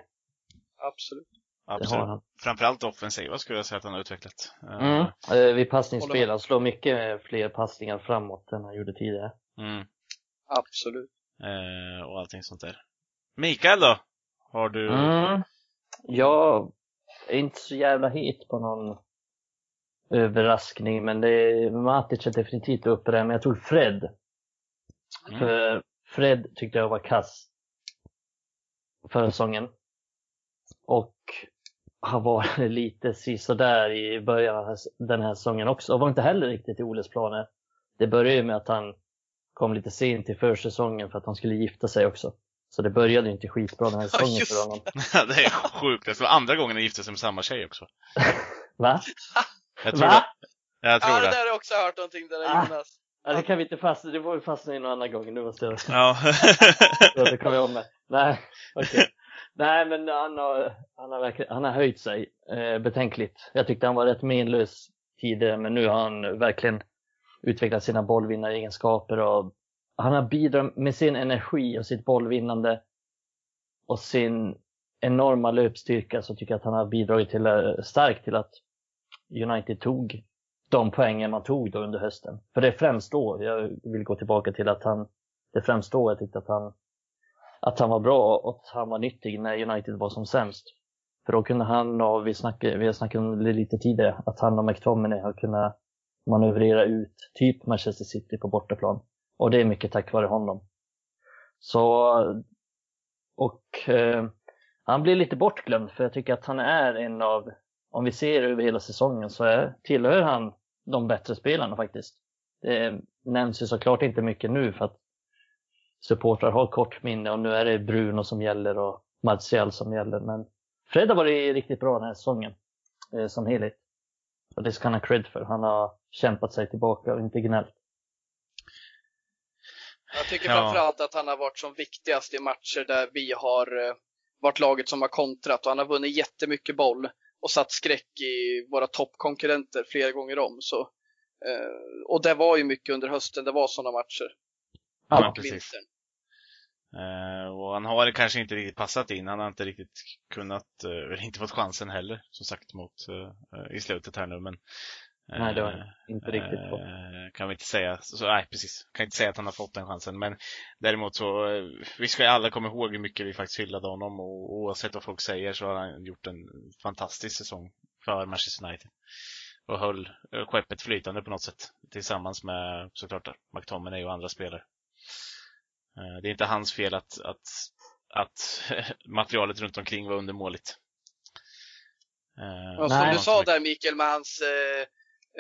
Absolut. Det har Absolut. han. Framförallt offensiva skulle jag säga att han har utvecklat. Eh, Mm. Eh, vid passningsspel, han slår mycket fler passningar framåt än han gjorde tidigare. Mm. Absolut. Eh, och allting sånt där. Mikael då? Har du... Mm. Jag är inte så jävla hit på någon överraskning, men det Matic är definitivt uppe där, men jag tror Fred. Mm. För Fred tyckte jag var kass förra säsongen. Och han var [LAUGHS] lite sisådär i början av den här säsongen också. Och var inte heller riktigt i Oles planer. Det började ju med att han kom lite sent i försäsongen för att han skulle gifta sig också. Så det började ju inte skitbra den här säsongen just för honom. [LAUGHS] det är sjukt. Det var andra gången han gifte sig med samma tjej också. [LAUGHS] Va? Jag tror Va? det. Jag tror Ja, det det. där har jag också hört någonting där Ah. Jonas. Ja, det kan vi inte fastna, det får vi fastna i någon annan gång. Nu måste jag Ja. [LAUGHS] Det kommer jag ihåg med. Nej, okej. Nej, men han har, han har, verkligen, han har höjt sig eh, betänkligt. Jag tyckte han var rätt menlös tidigare, men nu har han verkligen utvecklat sina bollvinnaregenskaper och han har bidragit med sin energi och sitt bollvinnande och sin enorma löpstyrka så tycker jag att han har bidragit till, eh, starkt till att United tog de poängen man tog då under hösten. För det är främst då, jag vill gå tillbaka till att han, det är främst då jag tyckte att han att han var bra och att han var nyttig när United var som sämst. För då kunde han, och vi, snackade, vi har snackat om det lite tidigare, att han och McTominay har kunnat manövrera ut typ Manchester City på bortaplan. Och det är mycket tack vare honom. Så, och eh, han blir lite bortglömd för jag tycker att han är en av, om vi ser över hela säsongen så är, tillhör han de bättre spelarna faktiskt. Det nämns ju såklart inte mycket nu för att supportrar har kort minne och nu är det Bruno som gäller och Martial som gäller. Men Fred har varit riktigt bra den här säsongen eh, som helhet. Och det ska han ha cred för. Han har kämpat sig tillbaka och inte gnällt. Jag tycker Ja. framförallt att han har varit som viktigast i matcher där vi har eh, varit laget som har kontrat och han har vunnit jättemycket boll. Och satt skräck i våra toppkonkurrenter flera gånger om. Så, eh, och det var ju mycket under hösten, det var sådana matcher. Ja, och precis. vintern. Eh, och han har kanske inte riktigt passat in. Han har inte riktigt kunnat, uh, eller inte fått chansen heller, som sagt, mot, uh, i slutet här nu. Men, Nej, det har han inte riktigt fått. Eh, kan vi inte säga. Så, nej, precis. Kan inte säga att han har fått den chansen. Men däremot så, eh, vi ska ju alla komma ihåg hur mycket vi faktiskt hyllade honom och oavsett vad folk säger så har han gjort en fantastisk säsong för Manchester United. Och höll eh, skeppet flytande på något sätt. Tillsammans med såklart McTominay och andra spelare. Eh, Det är inte hans fel att, att, att [LAUGHS] materialet runt omkring var undermåligt. Eh, Ja, som Nej. du sa där Mikael med hans eh,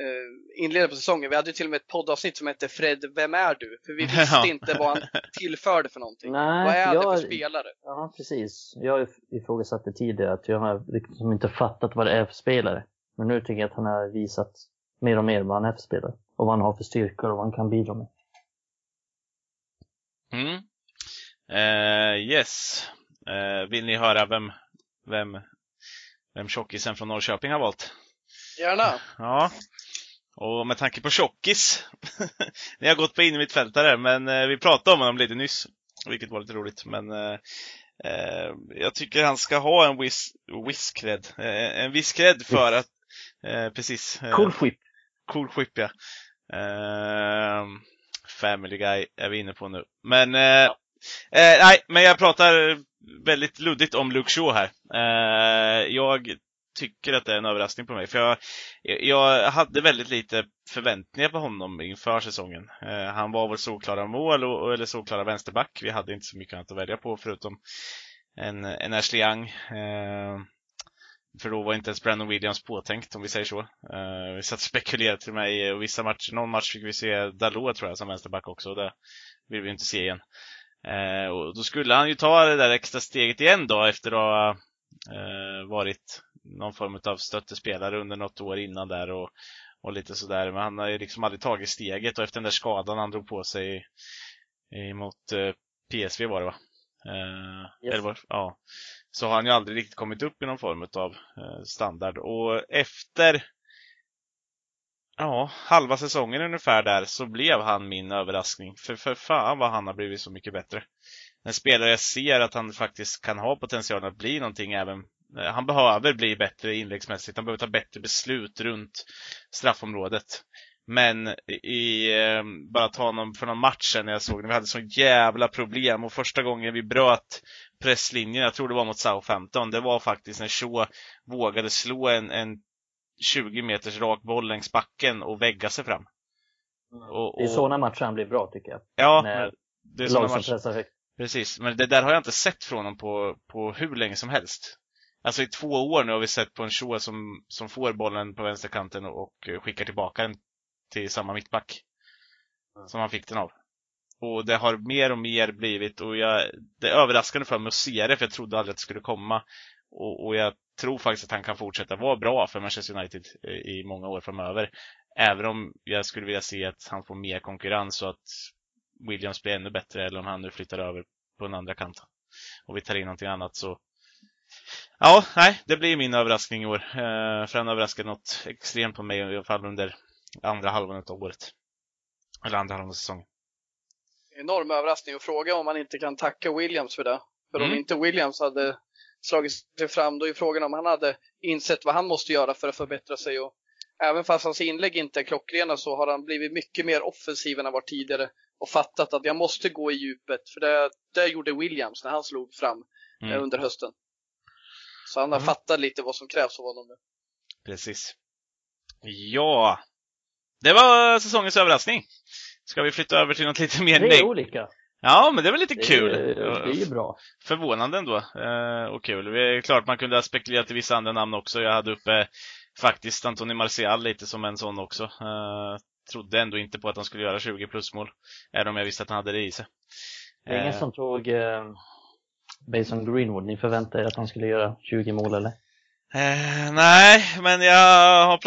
eh, inledning på säsongen. Vi hade ju till och med ett poddavsnitt som hette Fred, vem är du? För vi visste Ja. inte vad han [LAUGHS] tillförde för någonting. Nej, vad är det jag- för spelare? Ja, precis. Jag ifrågasatte tidigare att jag har liksom inte fattat vad det är för spelare. Men nu tycker jag att han har visat mer och mer vad han är för spelare. Och vad han har för styrkor och vad han kan bidra med. Mm. Eh, yes. Eh, vill ni höra vem, vem, vem tjockisen från Norrköping har valt? Gärna. Ja. Och med tanke på tjockis. [LAUGHS] ni har gått på in i mitt fält där, men eh, vi pratade om honom lite nyss. Vilket var lite roligt, men eh, eh, jag tycker han ska ha en viss, viss cred. Eh, en viss cred för att, eh, precis. eh, Cool skip. Cool skip ja. Ehm, family Guy är vi inne på nu. Men, eh, eh, nej, men jag pratar väldigt luddigt om Luke Shaw här. Eh, jag tycker att det är en överraskning på mig, för jag, jag hade väldigt lite förväntningar på honom inför säsongen. Eh, han var vår solklara mål, och, eller solklara vänsterback. Vi hade inte så mycket annat att välja på förutom en, en Ashley Young. Eh, för då var inte ens Brandon Williams påtänkt, om vi säger så. Eh, vi satt och spekulerade till mig i vissa matcher. Någon match fick vi se Dalot tror jag som vänsterback också. och Det vill vi inte se igen. Eh, och då skulle han ju ta det där extra steget igen då efter att ha eh, varit någon form av stöttespelare under något år innan där och, och lite sådär. Men han har ju liksom aldrig tagit steget och efter den där skadan han drog på sig mot eh, PSV var det va? Eh, Yes. eller var, ja. Så har han ju aldrig riktigt kommit upp i någon form av eh, standard. Och efter ja, halva säsongen ungefär där så blev han min överraskning. För, för fan vad han har blivit så mycket bättre. En spelare jag ser att han faktiskt kan ha potential att bli någonting även han behöver bli bättre inläggsmässigt. Han behöver ta bättre beslut runt straffområdet. Men i, eh, bara ta honom för någon match sen när jag såg när vi hade så jävla problem och första gången vi bröt presslinjen, jag tror det var mot Southampton, det var faktiskt när Shaw vågade slå en, en 20 meters rak boll längs backen och vägga sig fram. Och, Det är och- sådana matcher han blir bra tycker jag. Ja, när det är sådana matcher. pressar högt. Precis, men det där har jag inte sett från honom på, på hur länge som helst. Alltså i två år nu har vi sett på en show som, som får bollen på vänsterkanten och, och skickar tillbaka den till samma mittback. Som han fick den av. Och det har mer och mer blivit, och jag, det är överraskande för mig att se det, för jag trodde aldrig att det skulle komma. Och, och jag tror faktiskt att han kan fortsätta vara bra för Manchester United i, i många år framöver. Även om jag skulle vilja se att han får mer konkurrens och att Williams blir ännu bättre, eller om han nu flyttar över på den andra kanten. Och vi tar in någonting annat så Ja, nej, det blir min överraskning i år. Eh, för han överraskade något extremt på mig i alla fall under andra halvan av året. Eller andra halvan av säsongen. Enorm överraskning och fråga om man inte kan tacka Williams för det. För om Mm. inte Williams hade slagit sig fram, då är frågan om han hade insett vad han måste göra för att förbättra sig. Och även fast hans inlägg inte är klockrena så har han blivit mycket mer offensiv än han var tidigare och fattat att jag måste gå i djupet. För det, det gjorde Williams när han slog fram eh, Mm, under hösten. Så han har Mm. fattat lite vad som krävs av honom nu. precis. Ja, det var säsongens överraskning. Ska vi flytta över till något lite mer Det är olika. Ja, men det var lite Det är, kul. Det är ju bra. Förvånande ändå. Eh, och kul. Det är klart man kunde ha spekulerat i vissa andra namn också. Jag hade uppe faktiskt Antoni Martial lite som en sån också. Eh, trodde ändå inte på att han skulle göra 20 plusmål. Även om jag visste att han hade det i sig. Det är ingen Eh, som tog eh, Bason Greenwood. Ni förväntade er att han skulle göra 20 mål eller? eh, nej, men jag har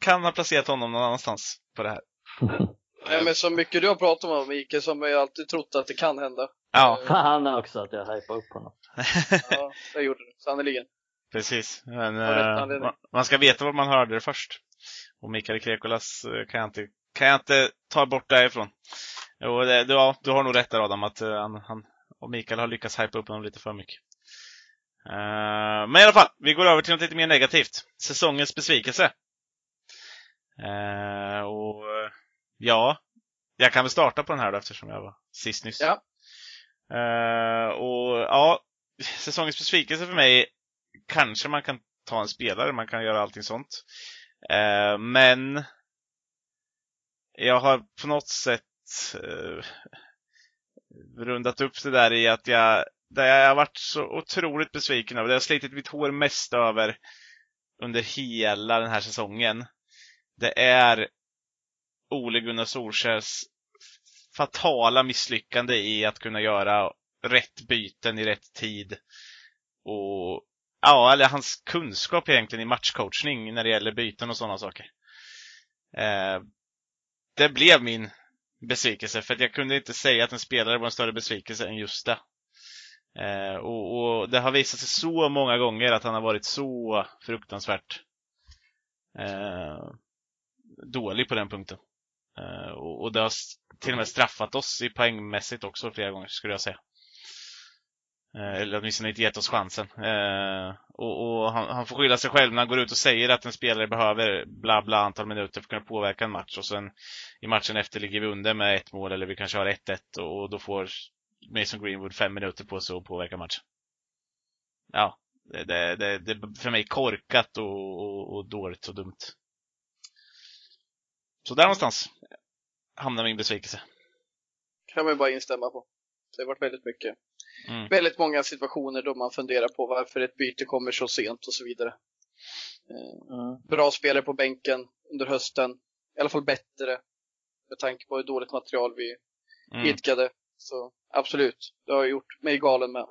kan ha placerat honom någon annanstans på det här. [LAUGHS] Nej, men så mycket du har pratat om Mikael, som jag alltid trott att det kan hända. Ja, Fan också att jag hypade upp honom. [LAUGHS] Ja, det gjorde du, sannerligen. Precis. Men, eh, man ska veta vad man hörde det först. Och Mikael Krekolas eh, kan jag inte, kan jag inte ta bort därifrån. Jo, det, du, ja, du har nog rätt där Adam, att eh, han, han och Mikael har lyckats hypa upp honom lite för mycket. Eh, men i alla fall, vi går över till något lite mer negativt. Säsongens besvikelse. Eh, och ja, jag kan väl starta på den här då eftersom jag var sist nyss. Ja. Eh, och ja, säsongens besvikelse för mig, kanske man kan ta en spelare, man kan göra allting sånt. Men jag har på något sätt rundat upp det där i att jag, där jag har varit så otroligt besviken över, det jag har slitit mitt hår mest över under hela den här säsongen. Det är Ole Gunnar Solskjers fatala misslyckande i att kunna göra rätt byten i rätt tid. Och ja, eller hans kunskap egentligen i matchcoachning när det gäller byten och sådana saker. Eh, det blev min besvikelse för att jag kunde inte säga att en spelare var en större besvikelse än just det. Eh, och, och det har visat sig så många gånger att han har varit så fruktansvärt eh, dålig på den punkten. Eh, och, och det har till och med straffat oss i poängmässigt också flera gånger skulle jag säga. Eh, eller åtminstone inte gett oss chansen. Eh, och, och han, han får skylla sig själv när han går ut och säger att en spelare behöver bla bla antal minuter för att kunna påverka en match och sen i matchen efter ligger vi under med ett mål eller vi kanske har 1-1 och, och då får Mason Greenwood fem minuter på sig att påverka matchen. Ja, det, det, det, det är för mig korkat och, och, och dåligt och dumt. Så där någonstans hamnar min besvikelse. kan man ju bara instämma på. Det har varit väldigt mycket. Mm. Väldigt många situationer då man funderar på varför ett byte kommer så sent och så vidare. Eh, Mm. Bra spelare på bänken under hösten. I alla fall bättre. Med tanke på hur dåligt material vi Mm. idkade. Så absolut, det har gjort mig galen med.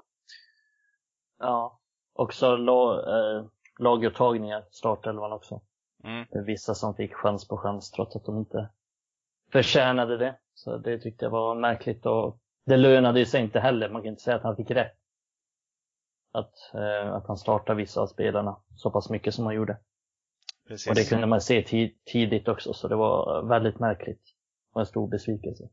Ja. Också la, eh, laguttagningar, startelvan också. Mm. Det är vissa som fick chans på chans trots att de inte förtjänade det. Så det tyckte jag var märkligt och det lönade sig inte heller. Man kan inte säga att han fick rätt. Att, eh, att han startade vissa av spelarna så pass mycket som han gjorde. Precis. Och det kunde man se ti- tidigt också, så det var väldigt märkligt. Och en stor besvikelse.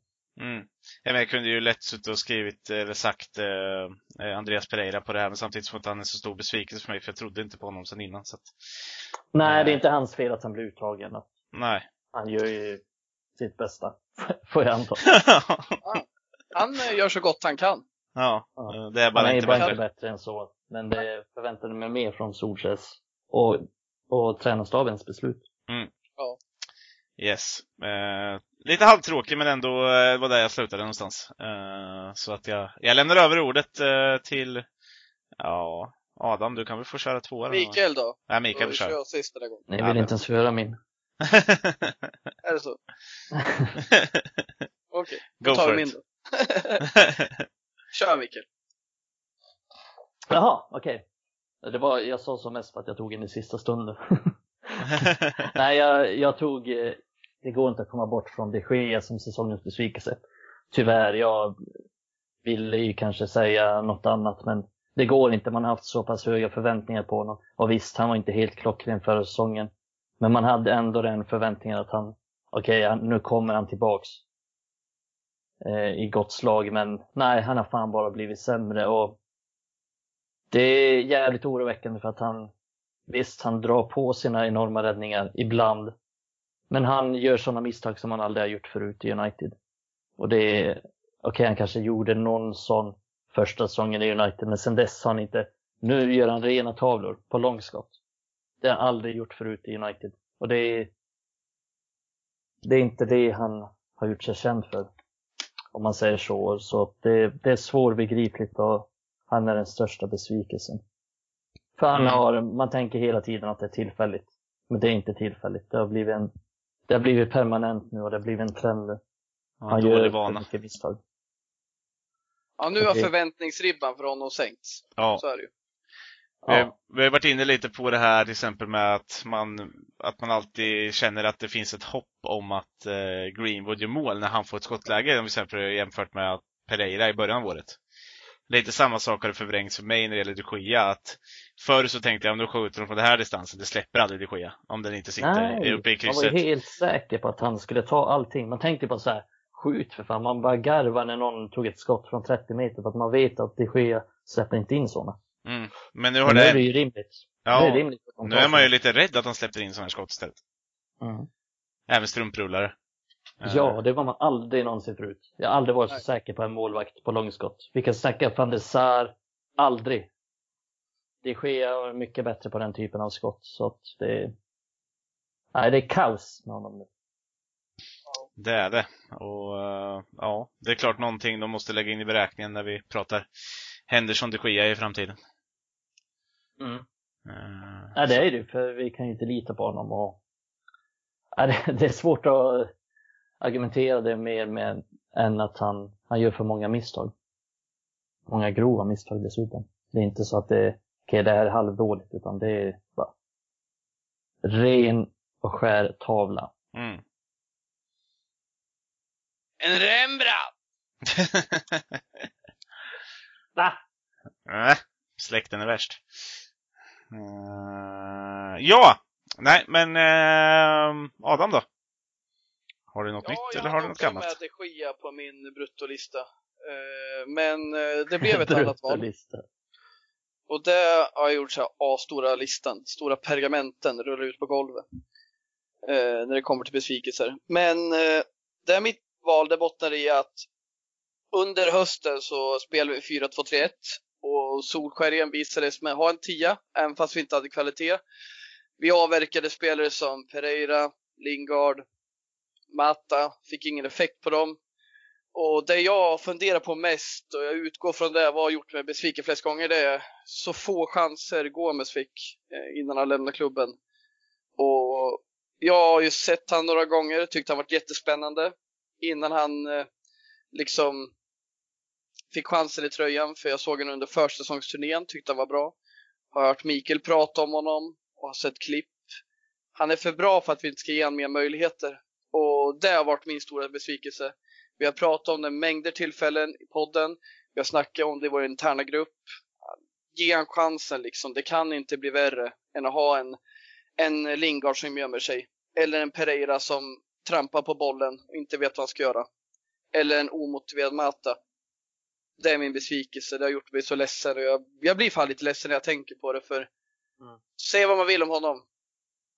Mm. Ja, men jag kunde ju lätt suttit och skrivit eller sagt eh, eh, Andreas Pereira på det här men samtidigt var inte han en så stor besvikelse för mig för jag trodde inte på honom sedan innan. Så att, Nej, det är inte hans fel att han blir uttagen. nej. Han gör ju sitt bästa, [LAUGHS] får jag anta. [LAUGHS] Han eh, gör så gott han kan. ja, Ja. eh, det är bara Han är inte bara bättre. inte bättre än så. Men det förväntade mig mer från Solskjaers och, och tränarstabens beslut. Yes. Eh, lite halvtråkig men ändå eh, var där jag slutade någonstans. Eh, så att jag, jag lämnar över ordet eh, till ja, Adam, du kan väl få köra två eller? Mikael då? Nej, Mikael Då får kör köra. jag sist den gången. Ni Ja, vill men- inte ens höra min. [LAUGHS] Är det så? [LAUGHS] Okej, Go då tar for vi min it. då. [LAUGHS] Kör Mikael. Jaha, okej. Det var, jag sa så mest för att jag tog in i sista stunden. [LAUGHS] Nej, jag, jag tog, eh, det går inte att komma bort från de Gea som säsongens besvikelse. Tyvärr, jag ville ju kanske säga något annat men det går inte. Man har haft så pass höga förväntningar på honom. Och visst, han var inte helt klockren förra säsongen. Men man hade ändå den förväntningen att han, okej, han- nu kommer han tillbaks Eh, i gott slag. Men nej, han har fan bara blivit sämre och det är jävligt oroväckande för att han, visst han drar på sina enorma räddningar ibland. Men han gör sådana misstag som han aldrig har gjort förut i United. Och det är, okej han kanske gjorde någon sån första säsongen i United, men sen dess har han inte, nu gör han rena tavlor på långskott. Det har han aldrig gjort förut i United. Och det är, det är inte det han har gjort sig känd för. Om man säger så. Så det, det är svårbegripligt och han är den största besvikelsen. För han Mm. har, man tänker hela tiden att det är tillfälligt. Men det är inte tillfälligt. Det har blivit en, det har blivit permanent nu och det har blivit en trend nu. Ja, Han gör vana. mycket misstag. Ja, nu har Okej. förväntningsribban för honom sänkts. Ja. Så är det ju. Vi, har- Ja, vi har varit inne lite på det här till exempel med att man, att man alltid känner att det finns ett hopp om att eh, Greenwood gör mål när han får ett skottläge, om vi exempel jämfört med Pereira i början av året. lite samma sak har det förvrängts för mig när det gäller de Gia. Att förr så tänkte jag om de skjuter dem från den här distansen, det släpper aldrig de Gia. Om den inte sitter Nej, uppe i man var krysset. ju helt säker på att han skulle ta allting. Man tänkte bara så här, skjut för fan. Man bara garvar när någon tog ett skott från 30 meter för att man vet att de Gea släpper inte in sådana. Mm. Men nu har Men nu är det det... ju rimligt. Ja, Nu är det rimligt att de nu är man ju lite rädd att han släpper in sådana här skott istället. Mm. Även strumprullare. Eh, Ja, det var man aldrig någonsin förut. Jag har aldrig varit så Nej. säker på en målvakt på långskott. Vi kan snacka van der Sar, aldrig. Det sker mycket bättre på den typen av skott. Så att det, nej, det är kaos med honom nu. Det är det. Och eh, ja, det är klart någonting de måste lägga in i beräkningen när vi pratar Henderson de Gia i framtiden. Mm. Eh, Ja, det är det för vi kan ju inte lita på honom. Och... Ja, det, det är svårt att argumentera det mer med än att han, han gör för många misstag. Många grova misstag dessutom. Det är inte så att det, okej det här är halvdåligt, utan det är bara ren och skär tavla. Mm. En Rembrandt! [LAUGHS] Va? Nej, släkten är värst. Eh, ja! Nej, men eh, Adam då? Har du något nytt eller har du något gammalt? Jag hade med de Gia på min bruttolista. Eh, Men det blev [LAUGHS] ett annat val. Och det har jag gjort så här A-stora listan, stora pergamenten rullar ut på golvet. Eh, när det kommer till besvikelser. Men eh, det är mitt val, det bottnar i att under hösten så spelade vi 4-2-3-1 och Solskär envisades med att ha en tia, även fast vi inte hade kvalitet. Vi avverkade spelare som Pereira, Lingard, Mata, fick ingen effekt på dem. Och det jag funderar på mest, och jag utgår från det, vad har gjort mig besviken flest gånger, det är så få chanser Gomes fick eh, innan han lämnade klubben. Och jag har ju sett han några gånger, tyckt han varit jättespännande innan han eh, liksom fick chansen i tröjan, för jag såg honom under försäsongsturnén, tyckte han var bra. Har hört Mikael prata om honom och har sett klipp. Han är för bra för att vi inte ska ge honom mer möjligheter. Och det har varit min stora besvikelse. Vi har pratat om det mängder tillfällen i podden. Vi har snackat om det i vår interna grupp. Ge han chansen liksom. Det kan inte bli värre än att ha en, en Lingard som gömmer sig. Eller en Pereira som trampar på bollen och inte vet vad han ska göra. Eller en omotiverad Mata. Det är min besvikelse. Det har gjort mig så ledsen. Och jag, jag blir fan lite ledsen när jag tänker på det. För Mm. Säg vad man vill om honom.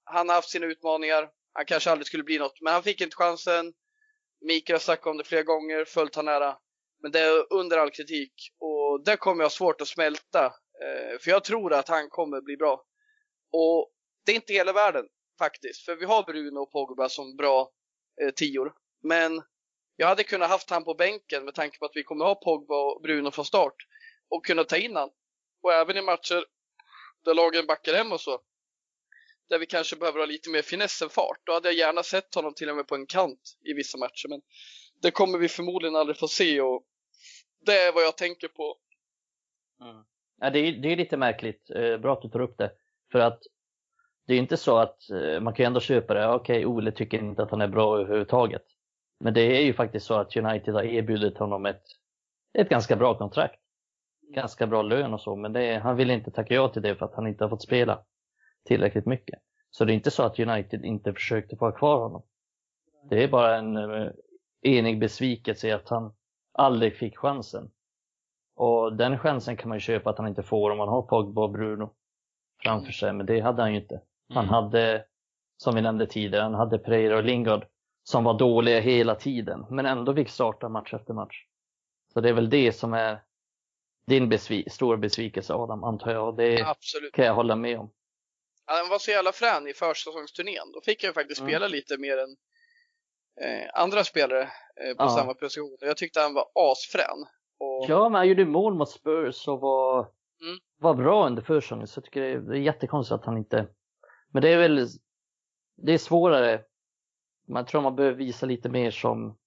Han har haft sina utmaningar. Han kanske aldrig skulle bli något. Men han fick inte chansen. Mikael har snackat om det flera gånger, följt han nära. Men det är under all kritik och det kommer jag ha svårt att smälta. Eh, för jag tror att han kommer bli bra. Och det är inte hela världen faktiskt. För vi har Bruno och Pogba som bra eh, tior. Men jag hade kunnat haft han på bänken med tanke på att vi kommer ha Pogba och Bruno från start. Och kunna ta in han. Och även i matcher där lagen backar hem och så. Där vi kanske behöver ha lite mer finess än fart. Då hade jag gärna sett honom till och med på en kant i vissa matcher. Men det kommer vi förmodligen aldrig få se och det är vad jag tänker på. Mm. Ja, det, är, det är lite märkligt. Eh, bra att du tar upp det. För att det är inte så att eh, man kan ju ändå köpa det. Okej, Ole tycker inte att han är bra överhuvudtaget. Men det är ju faktiskt så att United har erbjudit honom ett, ett ganska bra kontrakt. Ganska bra lön och så, men är, han vill inte tacka ja till det för att han inte har fått spela tillräckligt mycket. Så det är inte så att United inte försökte få ha kvar honom. Det är bara en eh, enig besvikelse i att han aldrig fick chansen. Och den chansen kan man ju köpa att han inte får om man har Pogba och Bruno framför sig, men det hade han ju inte. Han Mm. hade, som vi nämnde tidigare, han hade Pereira och Lingard som var dåliga hela tiden, men ändå fick starta match efter match. Så det är väl det som är din besvi- stora besvikelse Adam, antar jag. Det Absolut. kan jag hålla med om. Han var så jävla frän i försäsongsturnén. Då fick jag faktiskt Mm. spela lite mer än eh, andra spelare eh, på Ja. samma position. Jag tyckte han var asfrän. Och, Ja, men han gjorde mål mot Spurs och var, Mm. var bra under försäsongen, så jag tycker det är, det är jättekonstigt att han inte... Men det är väl, det är svårare. Man tror man behöver visa lite mer som,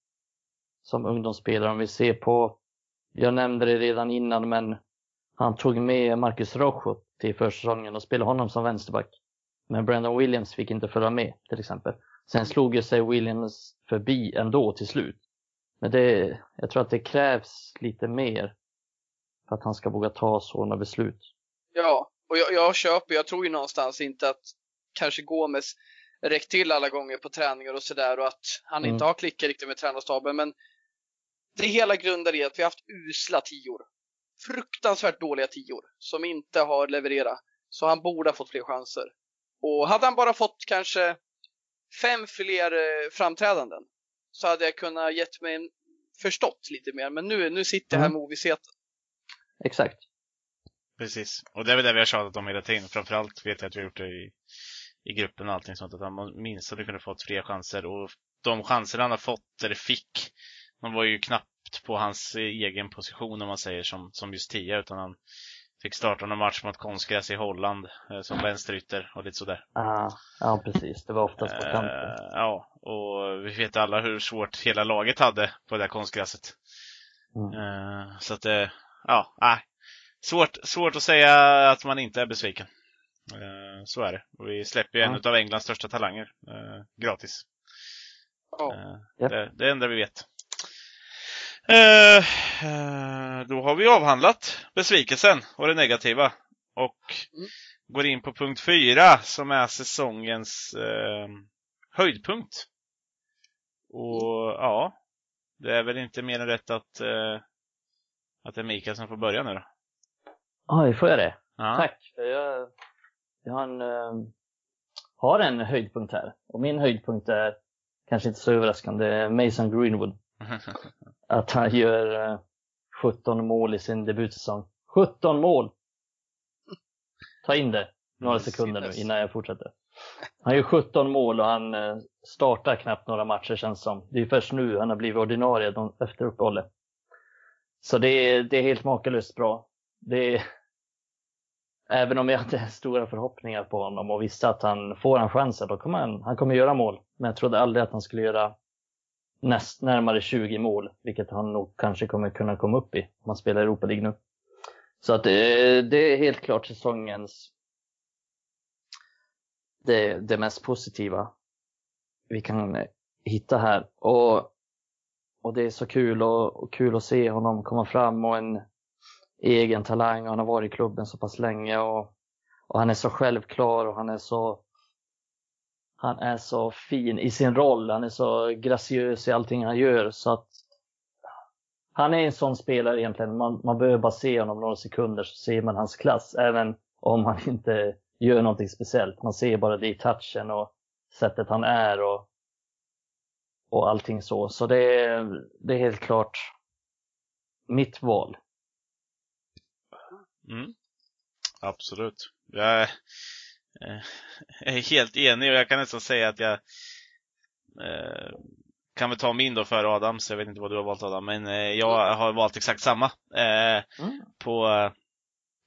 som ungdomsspelare. Om vi ser på, jag nämnde det redan innan, men han tog med Marcus Rojo till försäsongen och spelade honom som vänsterback. Men Brandon Williams fick inte följa med till exempel. Sen slog ju sig Williams förbi ändå till slut. Men det, jag tror att det krävs lite mer för att han ska våga ta sådana beslut. Ja, och jag, jag köper, jag tror ju någonstans inte att kanske Gomes räckt till alla gånger på träningar och sådär och att han Mm. inte har klickat riktigt med tränarstaben. Men det hela grundar i att vi har haft usla tior. Fruktansvärt dåliga tior som inte har levererat. Så han borde ha fått fler chanser. Och hade han bara fått kanske fem fler eh, framträdanden så hade jag kunnat gett mig en, förstått lite mer. Men nu, nu sitter jag här Mm. med ovissheten. Exakt. Precis. Och det är väl det vi har tjatat om hela tiden. Framförallt vet jag att vi har gjort det i, i gruppen och allting sånt. Att han minst hade kunnat fått fler chanser. Och de chanser han har fått, eller fick, de var ju knappt på hans egen position om man säger som, som just tia. Utan han fick starta någon match mot konstgräs i Holland eh, som vänsterytter och lite sådär. Ah, ja, precis. Det var oftast på kanten. Eh, ja, och vi vet alla hur svårt hela laget hade på det där konstgräset. Mm. Eh, så att det, ja, nej. Svårt, svårt att säga att man inte är besviken. Eh, så är det. Och vi släpper ju en Ja. av Englands största talanger eh, gratis. Ja. Eh, Ja. det, det enda vi vet. Eh, eh, då har vi avhandlat besvikelsen och det negativa. Och Mm. går in på punkt fyra som är säsongens eh, höjdpunkt. Och ja, det är väl inte mer än rätt att, eh, att det är Mikael som får börja nu då. Oj, får jag det? Ja. Tack. Jag, en, eh, har en höjdpunkt här. Och min höjdpunkt är, kanske inte så överraskande, Mason Greenwood. [LAUGHS] Att han gör eh, 17 mål i sin debutsäsong. 17 mål! Ta in det några sekunder nu innan jag fortsätter. Han gör 17 mål och han eh, startar knappt några matcher känns som. Det är först nu han har blivit ordinarie efter uppehållet. Så det är, det är helt makalöst bra. Det är, även om jag hade [LAUGHS] stora förhoppningar på honom och visste att han får han chansen, då kommer han, han kommer göra mål. Men jag trodde aldrig att han skulle göra näst, närmare 20 mål, vilket han nog kanske kommer kunna komma upp i om han spelar Europa League nu. Så att det, det är helt klart säsongens det, det mest positiva vi kan eh, hitta här. Och, och det är så kul och, och kul att se honom komma fram och en egen talang och han har varit i klubben så pass länge och, och han är så självklar och han är så han är så fin i sin roll, han är så graciös i allting han gör så att han är en sån spelare egentligen, man, man behöver bara se honom några sekunder så ser man hans klass, även om han inte gör någonting speciellt. Man ser bara det i touchen och sättet han är och, och allting så. Så det är, det är helt klart mitt val. Mm. Absolut. Jag är, eh, är helt enig och jag kan nästan säga att jag eh, kan väl ta min då före Adams. Jag vet inte vad du har valt Adam, men eh, jag har valt exakt samma. Mm. på,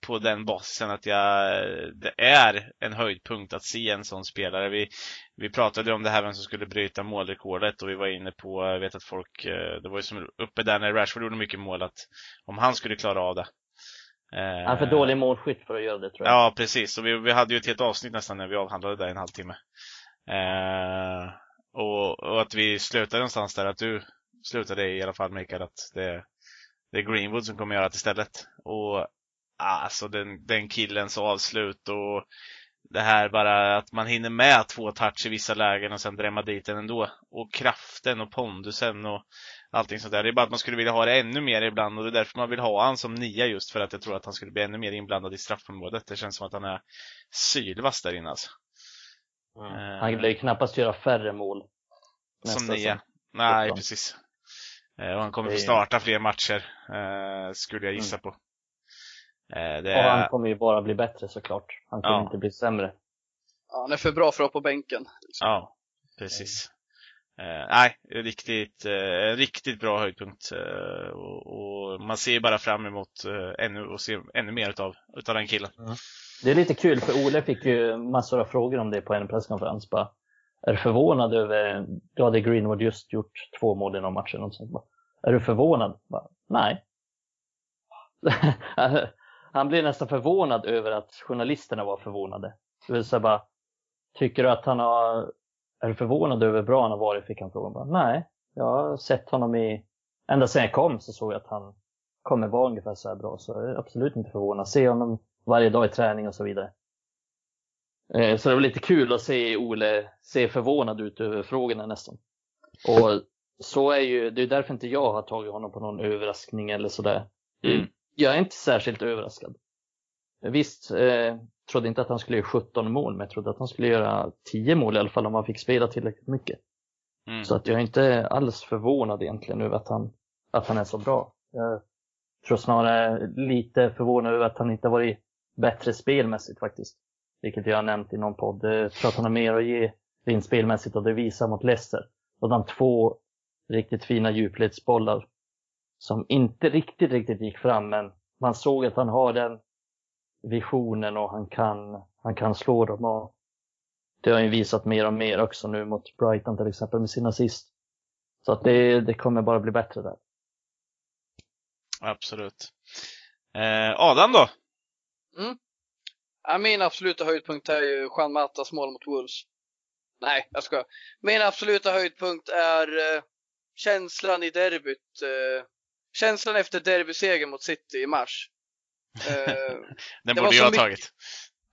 på den basisen att jag, det är en höjdpunkt att se en sån spelare. Vi, vi pratade om det här vem som skulle bryta målrekordet och vi var inne på, jag vet att folk, det var ju som uppe där när Rashford gjorde mycket mål att om han skulle klara av det. Eh, Han är för dålig målskytt för att göra det tror jag. Ja, precis. Och vi, vi hade ju ett helt avsnitt nästan när vi avhandlade det i en halvtimme. Eh, och, och att vi slutade någonstans där, att du slutade i alla fall Mikael, att det, det är Greenwood som kommer göra det istället. Och alltså den, den killens avslut och det här bara att man hinner med två touch i vissa lägen och sen drämma dit den ändå. Och kraften och pondusen och allting sånt där. Det är bara att man skulle vilja ha det ännu mer ibland och det är därför man vill ha han som nia just för att jag tror att han skulle bli ännu mer inblandad i straffområdet. Det känns som att han är sylvass där inne alltså. Eh, Han lär ju knappast göra färre mål. som nia. säsong. Nej, precis. Eh, och han kommer Det få starta fler matcher, eh, skulle jag gissa på. Eh, det Och han kommer ju bara bli bättre såklart. Han kommer Ja. inte bli sämre. Ja, han är för bra för att vara på bänken. ja, precis. Eh, nej, riktigt, eh, riktigt bra höjdpunkt. Eh, och, och man ser ju bara fram emot eh, ännu, och se ännu mer utav, utav den killen. Det är lite kul för Ole fick ju massor av frågor om det på en presskonferens. Bara, är du förvånad över, då hade Greenwood just gjort två mål i någon match eller något sånt. Bara, är du förvånad? Bara, Nej. [LAUGHS] Han blev nästan förvånad över att journalisterna var förvånade. Det vill säga bara, tycker du att han har, är du förvånad över hur bra han har varit? Fick han frågan. Bara, Nej, jag har sett honom i, ända sedan jag kom så såg jag att han, kommer vara ungefär så här bra så är jag absolut inte förvånad. Se honom varje dag i träning och så vidare. Eh, så det var lite kul att se Ole se förvånad ut över frågorna nästan. Och så är ju, det är därför inte jag har tagit honom på någon överraskning eller sådär. Mm. Jag är inte särskilt överraskad. Visst, eh, trodde inte att han skulle göra 17 mål, men jag trodde att han skulle göra 10 mål i alla fall om han fick spela tillräckligt mycket. Mm. Så att jag är inte alls förvånad egentligen över att han, att han är så bra. Jag tror snarare lite förvånad över att han inte varit bättre spelmässigt faktiskt. Vilket jag har nämnt i någon podd. Jag tror att han har mer att ge rent spelmässigt och det visar mot Leicester. Och de två riktigt fina djupledsbollar som inte riktigt, riktigt gick fram men man såg att han har den visionen och han kan, han kan slå dem och det har han ju visat mer och mer också nu mot Brighton till exempel med sin assist. Så att det, det kommer bara bli bättre där. Absolut. Eh, Adam då? Ja, min absoluta höjdpunkt är ju Juan Matas mål mot Wolves. Nej, jag ska. Min absoluta höjdpunkt är eh, känslan i derbyt. Eh, känslan efter derbysegern mot City i mars. Eh, [LAUGHS] Den borde jag ha tagit.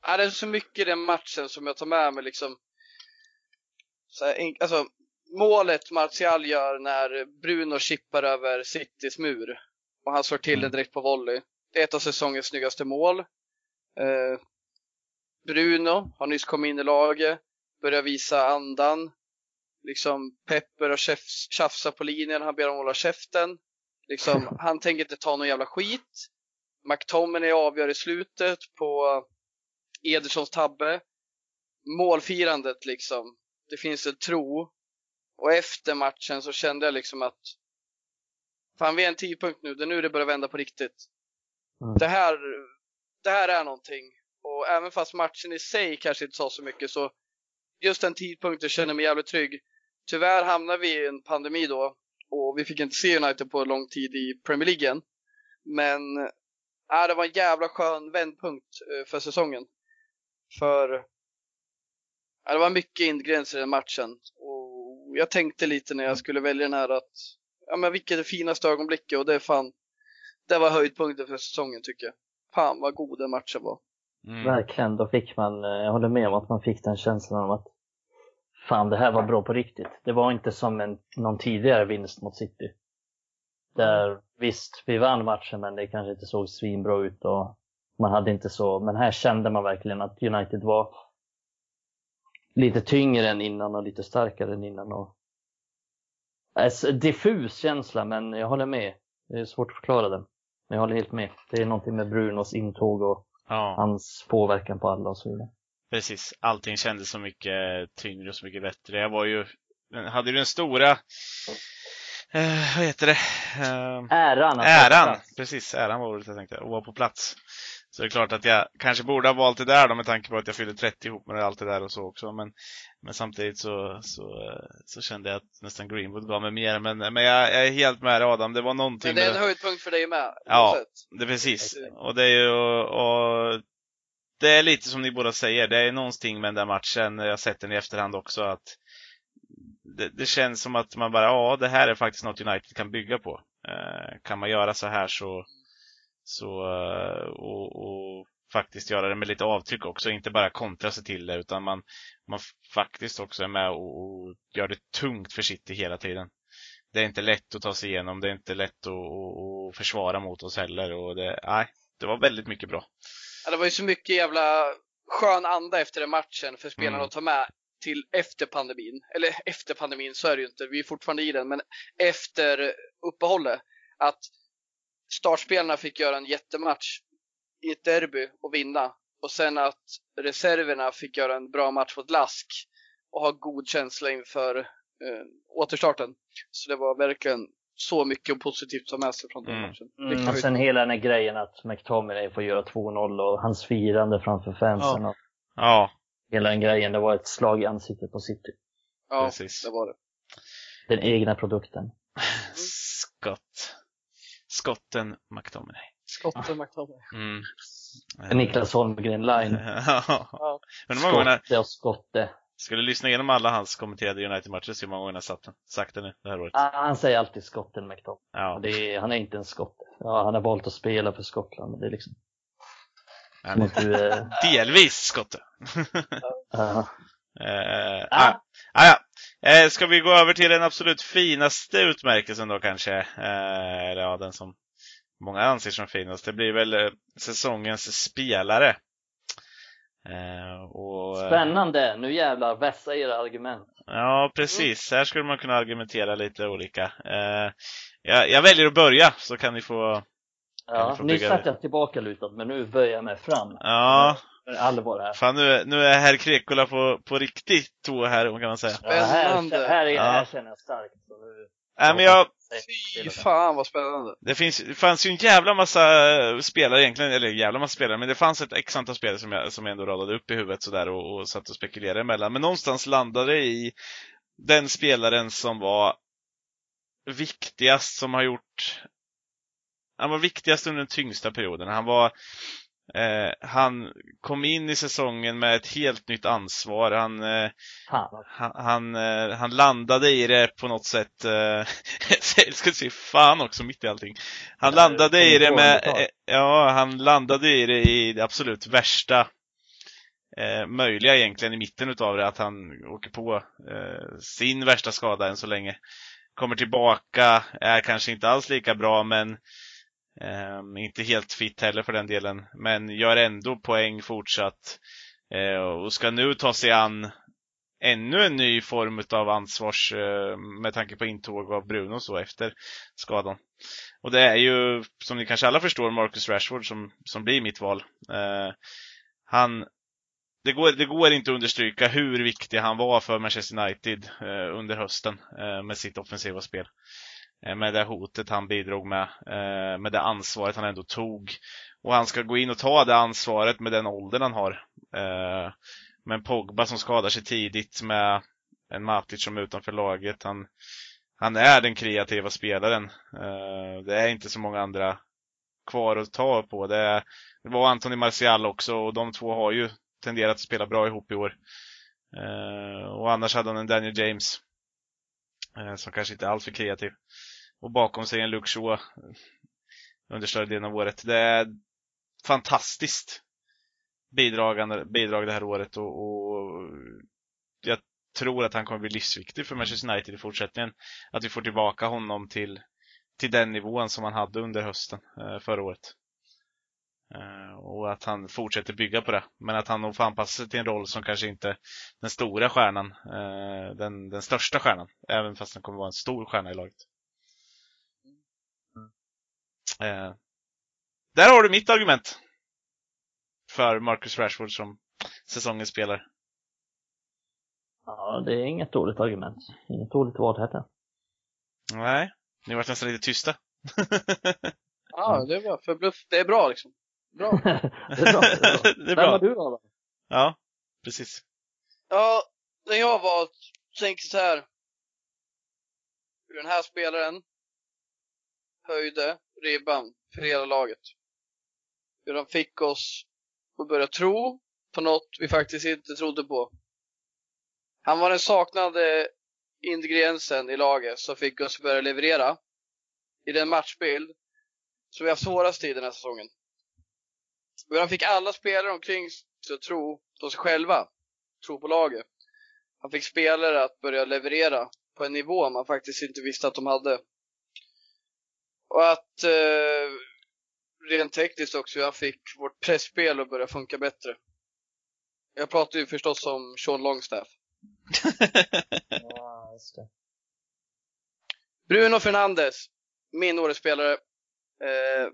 Ja, det är så mycket i den matchen som jag tar med mig liksom. Så här, alltså, målet Martial gör när Bruno chippar över Citys mur och han slår till Mm. den direkt på volley. Det är ett av säsongens snyggaste mål. Eh, Bruno har nyss kommit in i laget, börjar visa andan. Liksom Pepper och tjafs- tjafsar på linjen, han ber om att hålla käften. Liksom, [LAUGHS] han tänker inte ta någon jävla skit. McTominay avgör i slutet på Edersons tabbe. Målfirandet liksom. Det finns en tro. Och efter matchen så kände jag liksom att Fan vi är en tidpunkt nu, det är nu det börjar vända på riktigt. Mm. Det, här, det här är någonting. Och även fast matchen i sig kanske inte sa så mycket så just den tidpunkten känner jag mig jävligt trygg. Tyvärr hamnade vi i en pandemi då och vi fick inte se United på lång tid i Premier League. Men äh, det var en jävla skön vändpunkt eh, för säsongen. För ja, det var mycket ingredienser i den matchen. Och jag tänkte lite när jag skulle välja den här att ja, men vilket är det finaste ögonblicket och det är fan det var höjdpunkten för säsongen tycker jag. Fan vad god den matchen var. Mm. Verkligen, då fick man, eh, jag håller med om att man fick den känslan av att fan det här var bra på riktigt. Det var inte som en, någon tidigare vinst mot City. Där visst, vi vann matchen men det kanske inte såg svinbra ut och man hade inte så, men här kände man verkligen att United var lite tyngre än innan och lite starkare än innan. Och... Alltså, diffus känsla men jag håller med. Det är svårt att förklara den. Men jag håller helt med. Det är någonting med Brunos intåg och Ja, hans påverkan på alla och så vidare. precis. Allting kändes så mycket tyngre och så mycket bättre. Jag var ju, hade ju den stora, eh, vad heter det? Eh, Äran! äran! Precis, äran var ordet jag tänkte. Att vara på plats. Så det är klart att jag kanske borde ha valt det där då med tanke på att jag fyllde 30 ihop med allt det där och så också. Men, men samtidigt så, så, eh, så kände jag att nästan Greenwood gav mig mer. Men, men jag, jag är helt med dig Adam. Det var någonting Men det är med en höjdpunkt för dig med. Ja. oavsett. Det är precis. Precis. Och det är ju, och det är lite som ni båda säger, det är någonting med den där matchen, jag har sett den i efterhand också, att det, det känns som att man bara, ja det här är faktiskt något United kan bygga på. Eh, kan man göra så här så, så eh, och, och faktiskt göra det med lite avtryck också, inte bara kontra sig till det, utan man, man faktiskt också är med och, och gör det tungt för City hela tiden. Det är inte lätt att ta sig igenom, det är inte lätt att, att, att försvara mot oss heller och det, nej, det var väldigt mycket bra. Ja, det var ju så mycket jävla skön anda efter den matchen för spelarna Mm. att ta med till efter pandemin. Eller efter pandemin så är det ju inte, vi är fortfarande i den, men efter uppehållet. Att startspelarna fick göra en jättematch i ett derby och vinna. Och sen att reserverna fick göra en bra match mot Lask och ha god känsla inför eh, återstarten. Så det var verkligen så mycket positivt ta med sig från den Mm. matchen. Mm, och sen hela den här grejen att McTominay får göra 2-0 och hans firande framför fansen och Ja, hela den grejen. Det var ett slag i ansiktet på City. Ja, precis. det var det. Den egna produkten. Skott. Skotten McTominay. Skotten McTominay. [LAUGHS] Mm. Niklas Holmgren line. [LAUGHS] ja. Skotte och skotte. skulle lyssna igenom alla hans kommenterade United-matcher, så hur många gånger han sagt den, sagt det nu det här året. Ah, Han säger alltid skotten McTominay. Ja. Är, han är inte en skotte. ja, han har valt att spela för Skottland. Men det är liksom Att du är... delvis skotte. [LAUGHS] ja. Eh, Ah. ah, ja. Eh, ska vi gå över till den absolut finaste utmärkelsen då kanske? Eh, eller ja, den som många anser som finast. Det blir väl eh, säsongens spelare. Eh, och, eh, Spännande! Nu jävlar, vässa era argument. Ja, precis. Här skulle man kunna argumentera lite olika. Eh, jag, jag väljer att börja så kan ni få... Ja, nyss satt det? jag tillbaka lutad, men nu böjer jag mig fram. Ja, allvar här. fan nu, nu är herr Krekola på, på riktigt tå här kan man säga. Ja, här, Spännande. här, är- Ja. här känner jag starkt. Så nu... Nej, men jag, Fy fan vad spännande. Det, finns, det fanns ju en jävla massa spelare egentligen, eller jävla massa spelare, men det fanns ett x antal spelare som jag, som jag ändå radade upp i huvudet sådär och, och satt och spekulerade emellan. Men någonstans landade i den spelaren som var viktigast, som har gjort... Han var viktigast under den tyngsta perioden. Han var... Eh, han kom in i säsongen med ett helt nytt ansvar. Han, eh, han, han, eh, han landade i det på något sätt. Eh, [LAUGHS] jag ska säga fan också mitt i allting. Han landade i det med, eh, ja, han landade i det i det absolut värsta eh, möjliga egentligen i mitten utav det. Att han åker på eh, sin värsta skada än så länge. Kommer tillbaka, är kanske inte alls lika bra men Um, inte helt fit heller för den delen. Men gör ändå poäng fortsatt. Uh, och ska nu ta sig an ännu en ny form av ansvars uh, med tanke på intåg av Bruno så efter skadan. Och det är ju, som ni kanske alla förstår, Marcus Rashford som, som blir mitt val. Uh, han, det går, det går inte att understryka hur viktig han var för Manchester United eh, under hösten eh, med sitt offensiva spel. Eh, med det hotet han bidrog med, eh, med det ansvaret han ändå tog. Och han ska gå in och ta det ansvaret med den åldern han har. Eh, men med en Pogba som skadar sig tidigt med en Matic som är utanför laget. Han, han är den kreativa spelaren. Det är inte så många andra kvar att ta på. Det, var Anthony Martial också och de två har ju tenderat att spela bra ihop i år. Och annars hade han en Daniel James som kanske inte är alltför kreativ. Och bakom sig en Luke Shaw eh, under större delen av året. Det är fantastiskt bidragande, bidrag det här året och, och jag tror att han kommer bli livsviktig för Manchester United i fortsättningen. Att vi får tillbaka honom till, till den nivån som han hade under hösten eh, förra året. Eh, och att han fortsätter bygga på det. Men att han nog får anpassa sig till en roll som kanske inte den stora stjärnan, den, den största stjärnan. Även fast han kommer vara en stor stjärna i laget. Eh, där har du mitt argument. För Marcus Rashford som säsongens spelare. Ja, det är inget dåligt argument. Inget dåligt val heter Nej, ni vart nästan lite tysta. [LAUGHS] Ja, det var förbluff. Det är bra liksom. Bra. [LAUGHS] det är bra. Det är bra. [LAUGHS] det är Vem har du då? Ja, precis. Ja, den jag har valt tänker så här. Hur den här spelaren höjde ribban för hela laget. Hur han fick oss att börja tro på något vi faktiskt inte trodde på. Han var den saknade ingrediensen i laget som fick oss att börja leverera i den matchbild som vi har svårast i den här säsongen. Hur han fick alla spelare omkring sig att tro på sig själva tro på laget. Han fick spelare att börja leverera på en nivå man faktiskt inte visste att de hade. Och att eh, rent tekniskt också, han fick vårt pressspel att börja funka bättre. Jag pratar ju förstås om Sean Longstaff. [LAUGHS] Ja, just det. Bruno Fernandes, min årets spelare. Eh,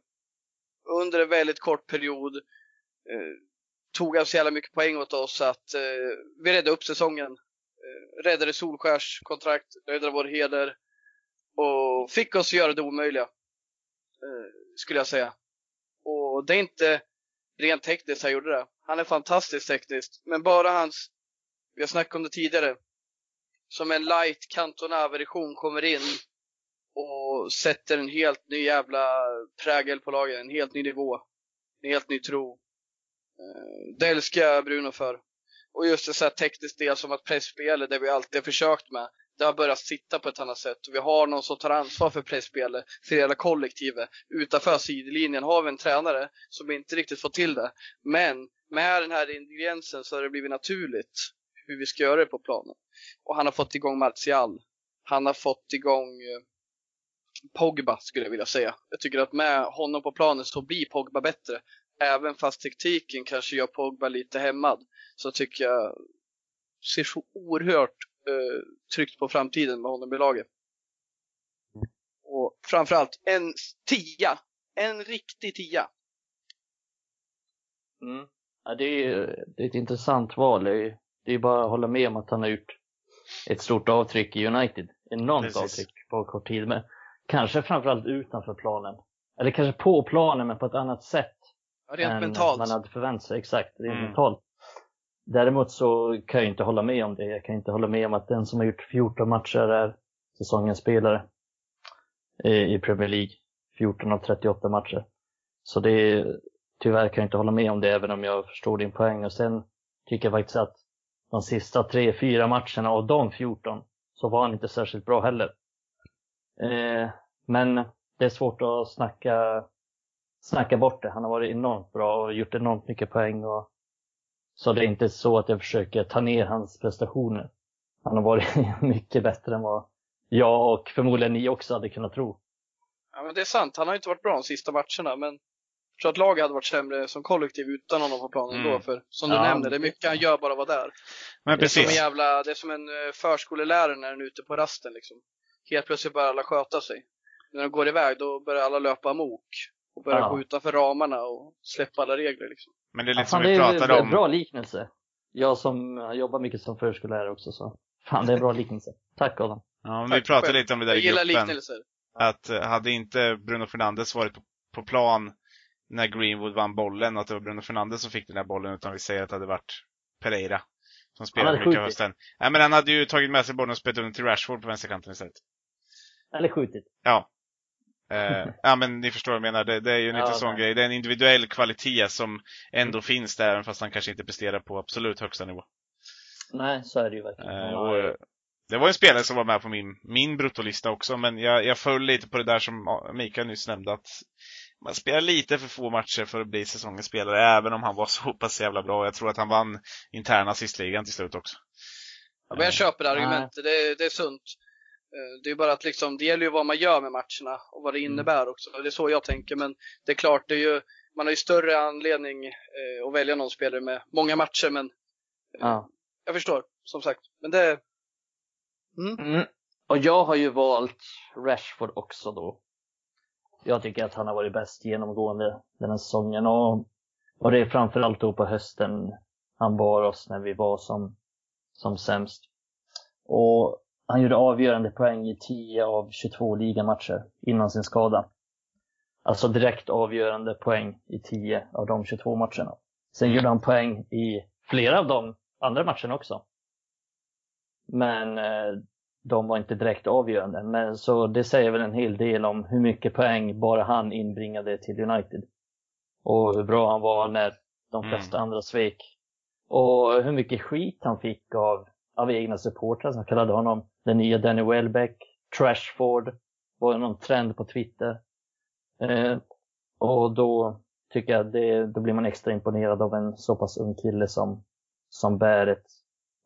under en väldigt kort period eh, tog han så jävla mycket poäng åt oss att eh, vi räddade upp säsongen. Eh, räddade Solskärs kontrakt, räddade vår heder och fick oss att göra det omöjliga. Eh, skulle jag säga. Och det är inte rent tekniskt han gjorde det. Han är fantastiskt tekniskt, men bara hans, vi har snackat om det tidigare, som en light Cantona-version kommer in och sätter en helt ny jävla prägel på laget, en helt ny nivå, en helt ny tro. Eh, det älskar jag Bruno för. Och just det så här tekniskt del som att pressspelet, det vi alltid har försökt med, det har börjat sitta på ett annat sätt vi har någon som tar ansvar för pressspelet, för hela kollektivet. Utanför sidlinjen har vi en tränare som inte riktigt får till det. Men med den här ingrediensen så har det blivit naturligt hur vi ska göra det på planen. Och han har fått igång Martial. Han har fått igång eh, Pogba skulle jag vilja säga. Jag tycker att med honom på planen så blir Pogba bättre. Även fast tekniken kanske gör Pogba lite hämmad så tycker jag ser så oerhört eh, tryggt på framtiden med honom i laget. Och framförallt en tia. En riktig tia. Mm. Ja, det, är, det är ett intressant val. Det är, det är bara att hålla med om att han har gjort ett stort avtryck i United. Enormt Precis. avtryck på kort tid. Men kanske framförallt utanför planen. Eller kanske på planen men på ett annat sätt. Rent än mentalt. man hade förväntat sig. Exakt, rent Mm. mentalt. Däremot så kan jag inte hålla med om det. Jag kan inte hålla med om att den som har gjort 14 matcher är säsongens spelare i Premier League. 14 av 38 matcher. Så det tyvärr kan jag inte hålla med om det även om jag förstår din poäng. Och sen tycker jag faktiskt att de sista tre, fyra matcherna av de 14 så var han inte särskilt bra heller. Eh, men det är svårt att snacka, snacka bort det. Han har varit enormt bra och gjort enormt mycket poäng. Och, så det är inte så att jag försöker ta ner hans prestationer. Han har varit [LAUGHS] mycket bättre än vad jag och förmodligen ni också hade kunnat tro. Ja, men det är sant. Han har inte varit bra de sista matcherna, men jag tror att laget hade varit sämre som kollektiv utan honom på planen Mm. då. För som du Ja. nämnde, det är mycket han gör bara att vara där. Men Det är, som en jävla, det är som en eh, förskolelärare när den är ute på rasten liksom. Helt plötsligt börjar alla sköta sig. När de går iväg då börjar alla löpa amok. Och börjar Ja. gå utanför ramarna och släppa alla regler liksom. Men det är Ja, lite som fan, vi det är pratade en om. bra liknelse. Jag som jobbar mycket som förskollärare också så. Fan, det är en bra liknelse. Tack Adam. Ja, men Tack vi pratade själv. lite om det där Jag i gillar gruppen. liknelser. Att eh, hade inte Bruno Fernandes varit på, på plan när Greenwood vann bollen och att det var Bruno Fernandes som fick den där bollen utan vi säger att det hade varit Pereira som spelade mycket hösten. Nej men han hade ju tagit med sig bollen och spelat under till Rashford på vänsterkanten istället. Eller skjutit. Ja. Eh, [LAUGHS] ja men ni förstår vad jag menar. Det, det är ju en Ja, liten sån nej. grej. Det är en individuell kvalitet som ändå finns där även fast han kanske inte presterar på absolut högsta nivå. Nej, så är det ju verkligen. Eh, och, eh, det var en spelare som var med på min, min bruttolista också, men jag, jag föll lite på det där som Mikael nyss nämnde, att man spelar lite för få matcher för att bli säsongens spelare, även om han var [LAUGHS] så pass jävla bra. Jag tror att han vann interna assistligan till slut också. Ja, men jag köper det argumentet, det, är- det är sunt. Eh, Det är bara att liksom, det gäller ju vad man gör med matcherna och vad det Mm. innebär också. Det är så jag tänker, men det är klart, det är ju, man har ju större anledning eh, att välja någon spelare med många matcher, men Ja. jag förstår, som sagt. Men det, mm. Mm. Och jag har ju valt Rashford också då. Jag tycker att han har varit bäst genomgående den här säsongen och, och det är framförallt då på hösten han bar oss när vi var som, som sämst. Och han gjorde avgörande poäng i 10 av 22 ligamatcher innan sin skada. Alltså direkt avgörande poäng i 10 av de 22 matcherna. Sen gjorde han poäng i flera av de andra matcherna också. Men eh, de var inte direkt avgörande. Men så det säger väl en hel del om hur mycket poäng bara han inbringade till United. Och hur bra han var när de Mm. flesta andra svek. Och hur mycket skit han fick av, av egna supportrar som kallade honom den nya Danny Welbeck, Trashford, var någon trend på Twitter. Eh, och då tycker jag det, då blir man extra imponerad av en så pass ung kille som, som bär ett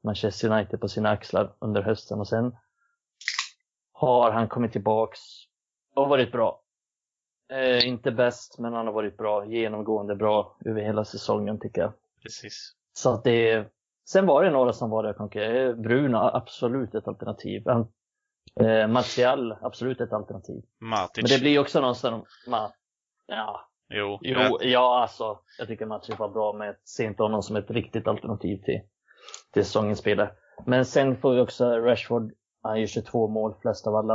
Manchester United på sina axlar under hösten och sen har han kommit tillbaks och varit bra. Eh, inte bäst, men han har varit bra, genomgående bra över hela säsongen tycker jag. Precis. Så att det, sen var det några som var där konkurrerade. Bruno, absolut ett alternativ. Eh, Martial, absolut ett alternativ. Matic. Men det blir ju också någonstans, ma, ja, Jo. jo, jag- ja alltså, jag tycker Matip var bra men jag ser inte honom som ett riktigt alternativ till, till säsongens spelare. Men sen får vi också Rashford, han gör 22 mål, flest av alla.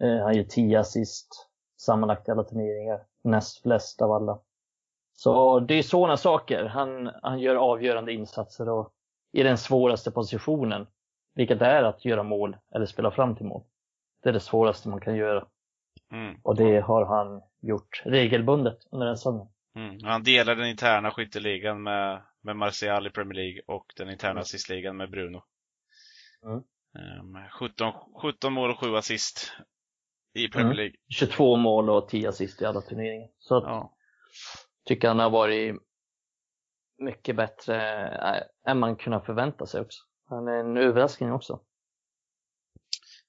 Eh, han gör 10 assist, sammanlagt i alla turneringar, näst flest av alla. Så det är sådana saker. Han, han gör avgörande insatser och i den svåraste positionen, vilket är att göra mål eller spela fram till mål. Det är det svåraste man kan göra. Mm. Och det har han gjort regelbundet under den säsongen. Mm. Han delar den interna skytteligan med, med Martial i Premier League och den interna Mm. assistligan med Bruno. Mm. Eh, 17, 17 mål och 7 assist i Premier Mm. League. 22 mål och 10 assist i alla turneringar. Så Ja. tycker han har varit mycket bättre äh, än man kunnat förvänta sig också. Han är en överraskning också.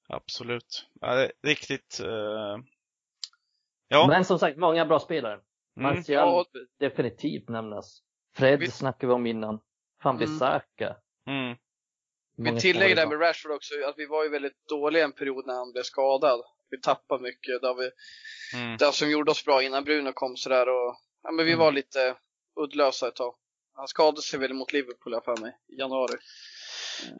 Absolut. Ja, det är riktigt. eh, Ja. Men som sagt, många bra spelare. Mm. Martial Ja, definitivt nämnas. Fred Vi- snackade vi om innan. Fan Mm. Bissaka. Mm. Många vi tillägger där med Rashford också, att vi var ju väldigt dåliga en period när han blev skadad. Vi tappade mycket. Det, vi, Mm. det som gjorde oss bra innan Bruno kom sådär och ja, men vi Mm. var lite uddlösa ett tag. Han skadade sig väl mot Liverpool, jag för mig, i januari.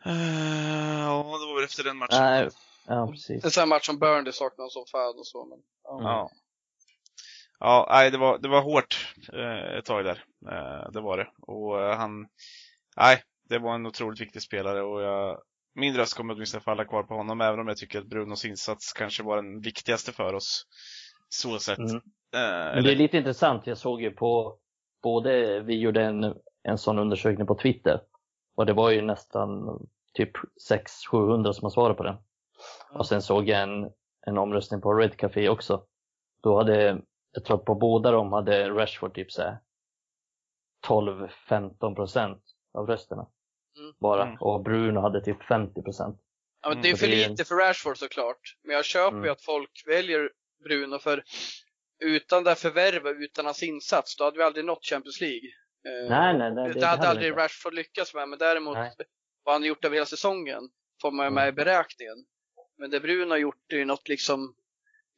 Eh, ja, det var väl efter den matchen. Nej, ja precis. En sån här match som Burnley saknade som fan och så. Men, Ja. Ja, nej, det var, det var hårt eh, ett tag där. Eh, det var det. Och eh, han, nej, det var en otroligt viktig spelare och jag, min röst kommer åtminstone falla kvar på honom, även om jag tycker att Brunos insats kanske var den viktigaste för oss. Så sett. Mm. Eh, Men det är lite intressant. Jag såg ju på både, vi gjorde en, en sån undersökning på Twitter och det var ju nästan typ 600-700 som har svarat på den. Och sen såg jag en, en omröstning på Red Café också. Då hade, jag tror att på båda de hade Rashford typ så här 12-15 procent av rösterna. Mm. Bara. Mm. Och Bruno hade typ 50 procent. ja, men Mm, det är så för det är- lite för Rashford såklart. Men jag köper ju Mm. att folk väljer Bruno för utan det här förvärvet, utan hans insats, då hade vi aldrig nått Champions League. Eh, Nej, nej, nej. Det, det, det hade aldrig. Rashford lyckats med, men däremot Nej. vad han har gjort över hela säsongen får man ju med i beräkningen. Men det Bruno har gjort är ju något liksom,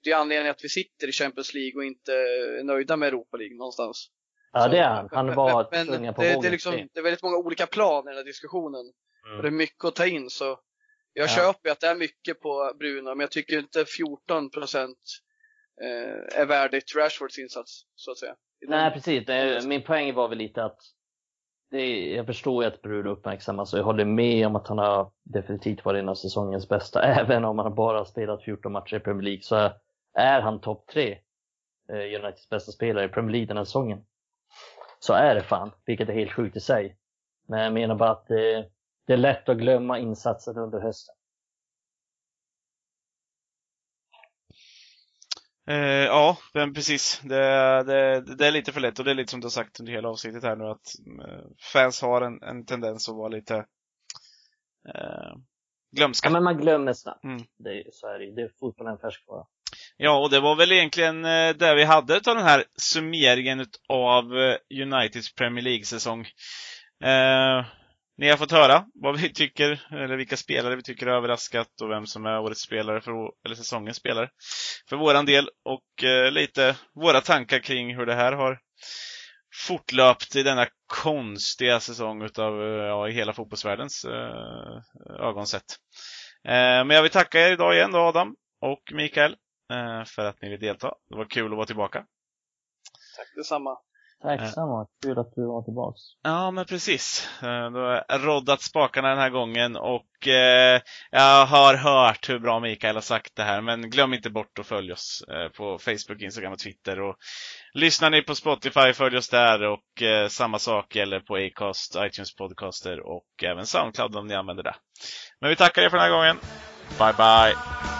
det är anledningen att vi sitter i Champions League och inte är nöjda med Europa League någonstans. Ja, det är han. Han var men, tvungen på det, det, är liksom, det är väldigt många olika plan i den här diskussionen. Och det är Mm. mycket att ta in så jag Ja. köper att det är mycket på Bruno, men jag tycker inte 14 procent eh, är värdigt Rashfords insats, så att säga. Nej, precis. Det, min poäng var väl lite att det, jag förstår ju att Bruno uppmärksammas och jag håller med om att han har definitivt varit en av säsongens bästa. [LAUGHS] Även om han bara spelat 14 matcher i Premier League så är han topp tre eh, Uniteds bästa spelare i Premier League den här säsongen. Så är det fan, vilket är helt sjukt i sig. Men jag menar bara att det, det är lätt att glömma insatsen under hösten. Eh, ja, men precis. Det, det, det är lite för lätt och det är lite som du har sagt under hela avsnittet här nu att eh, fans har en, en tendens att vara lite eh, glömska. Ja, men man glömmer snabbt. Mm. Det, är- så är det ju. Det är fotbollen färskvara. Ja, och det var väl egentligen eh, där vi hade av den här summeringen av eh, Uniteds Premier League-säsong. Eh, ni har fått höra vad vi tycker, eller vilka spelare vi tycker har överraskat och vem som är årets spelare, för, eller säsongens spelare, för våran del. Och eh, lite våra tankar kring hur det här har fortlöpt i denna konstiga säsong utav, eh, ja, i hela fotbollsvärldens eh, ögonsätt. Eh, men jag vill tacka er idag igen då, Adam och Mikael eh, för att ni vill delta. Det var kul att vara tillbaka. Tack detsamma. Tack Ja. samma. Kul att du var tillbaks. Ja, men precis. Eh, Du har roddat spakarna den här gången och eh, jag har hört hur bra Mikael har sagt det här, men glöm inte bort att följa oss eh, på Facebook, Instagram och Twitter. Och lyssnar ni på Spotify, följ oss där och eh, samma sak gäller på Acast, iTunes Podcaster och även Soundcloud om ni använder det. Men vi tackar er för den här gången. Bye bye!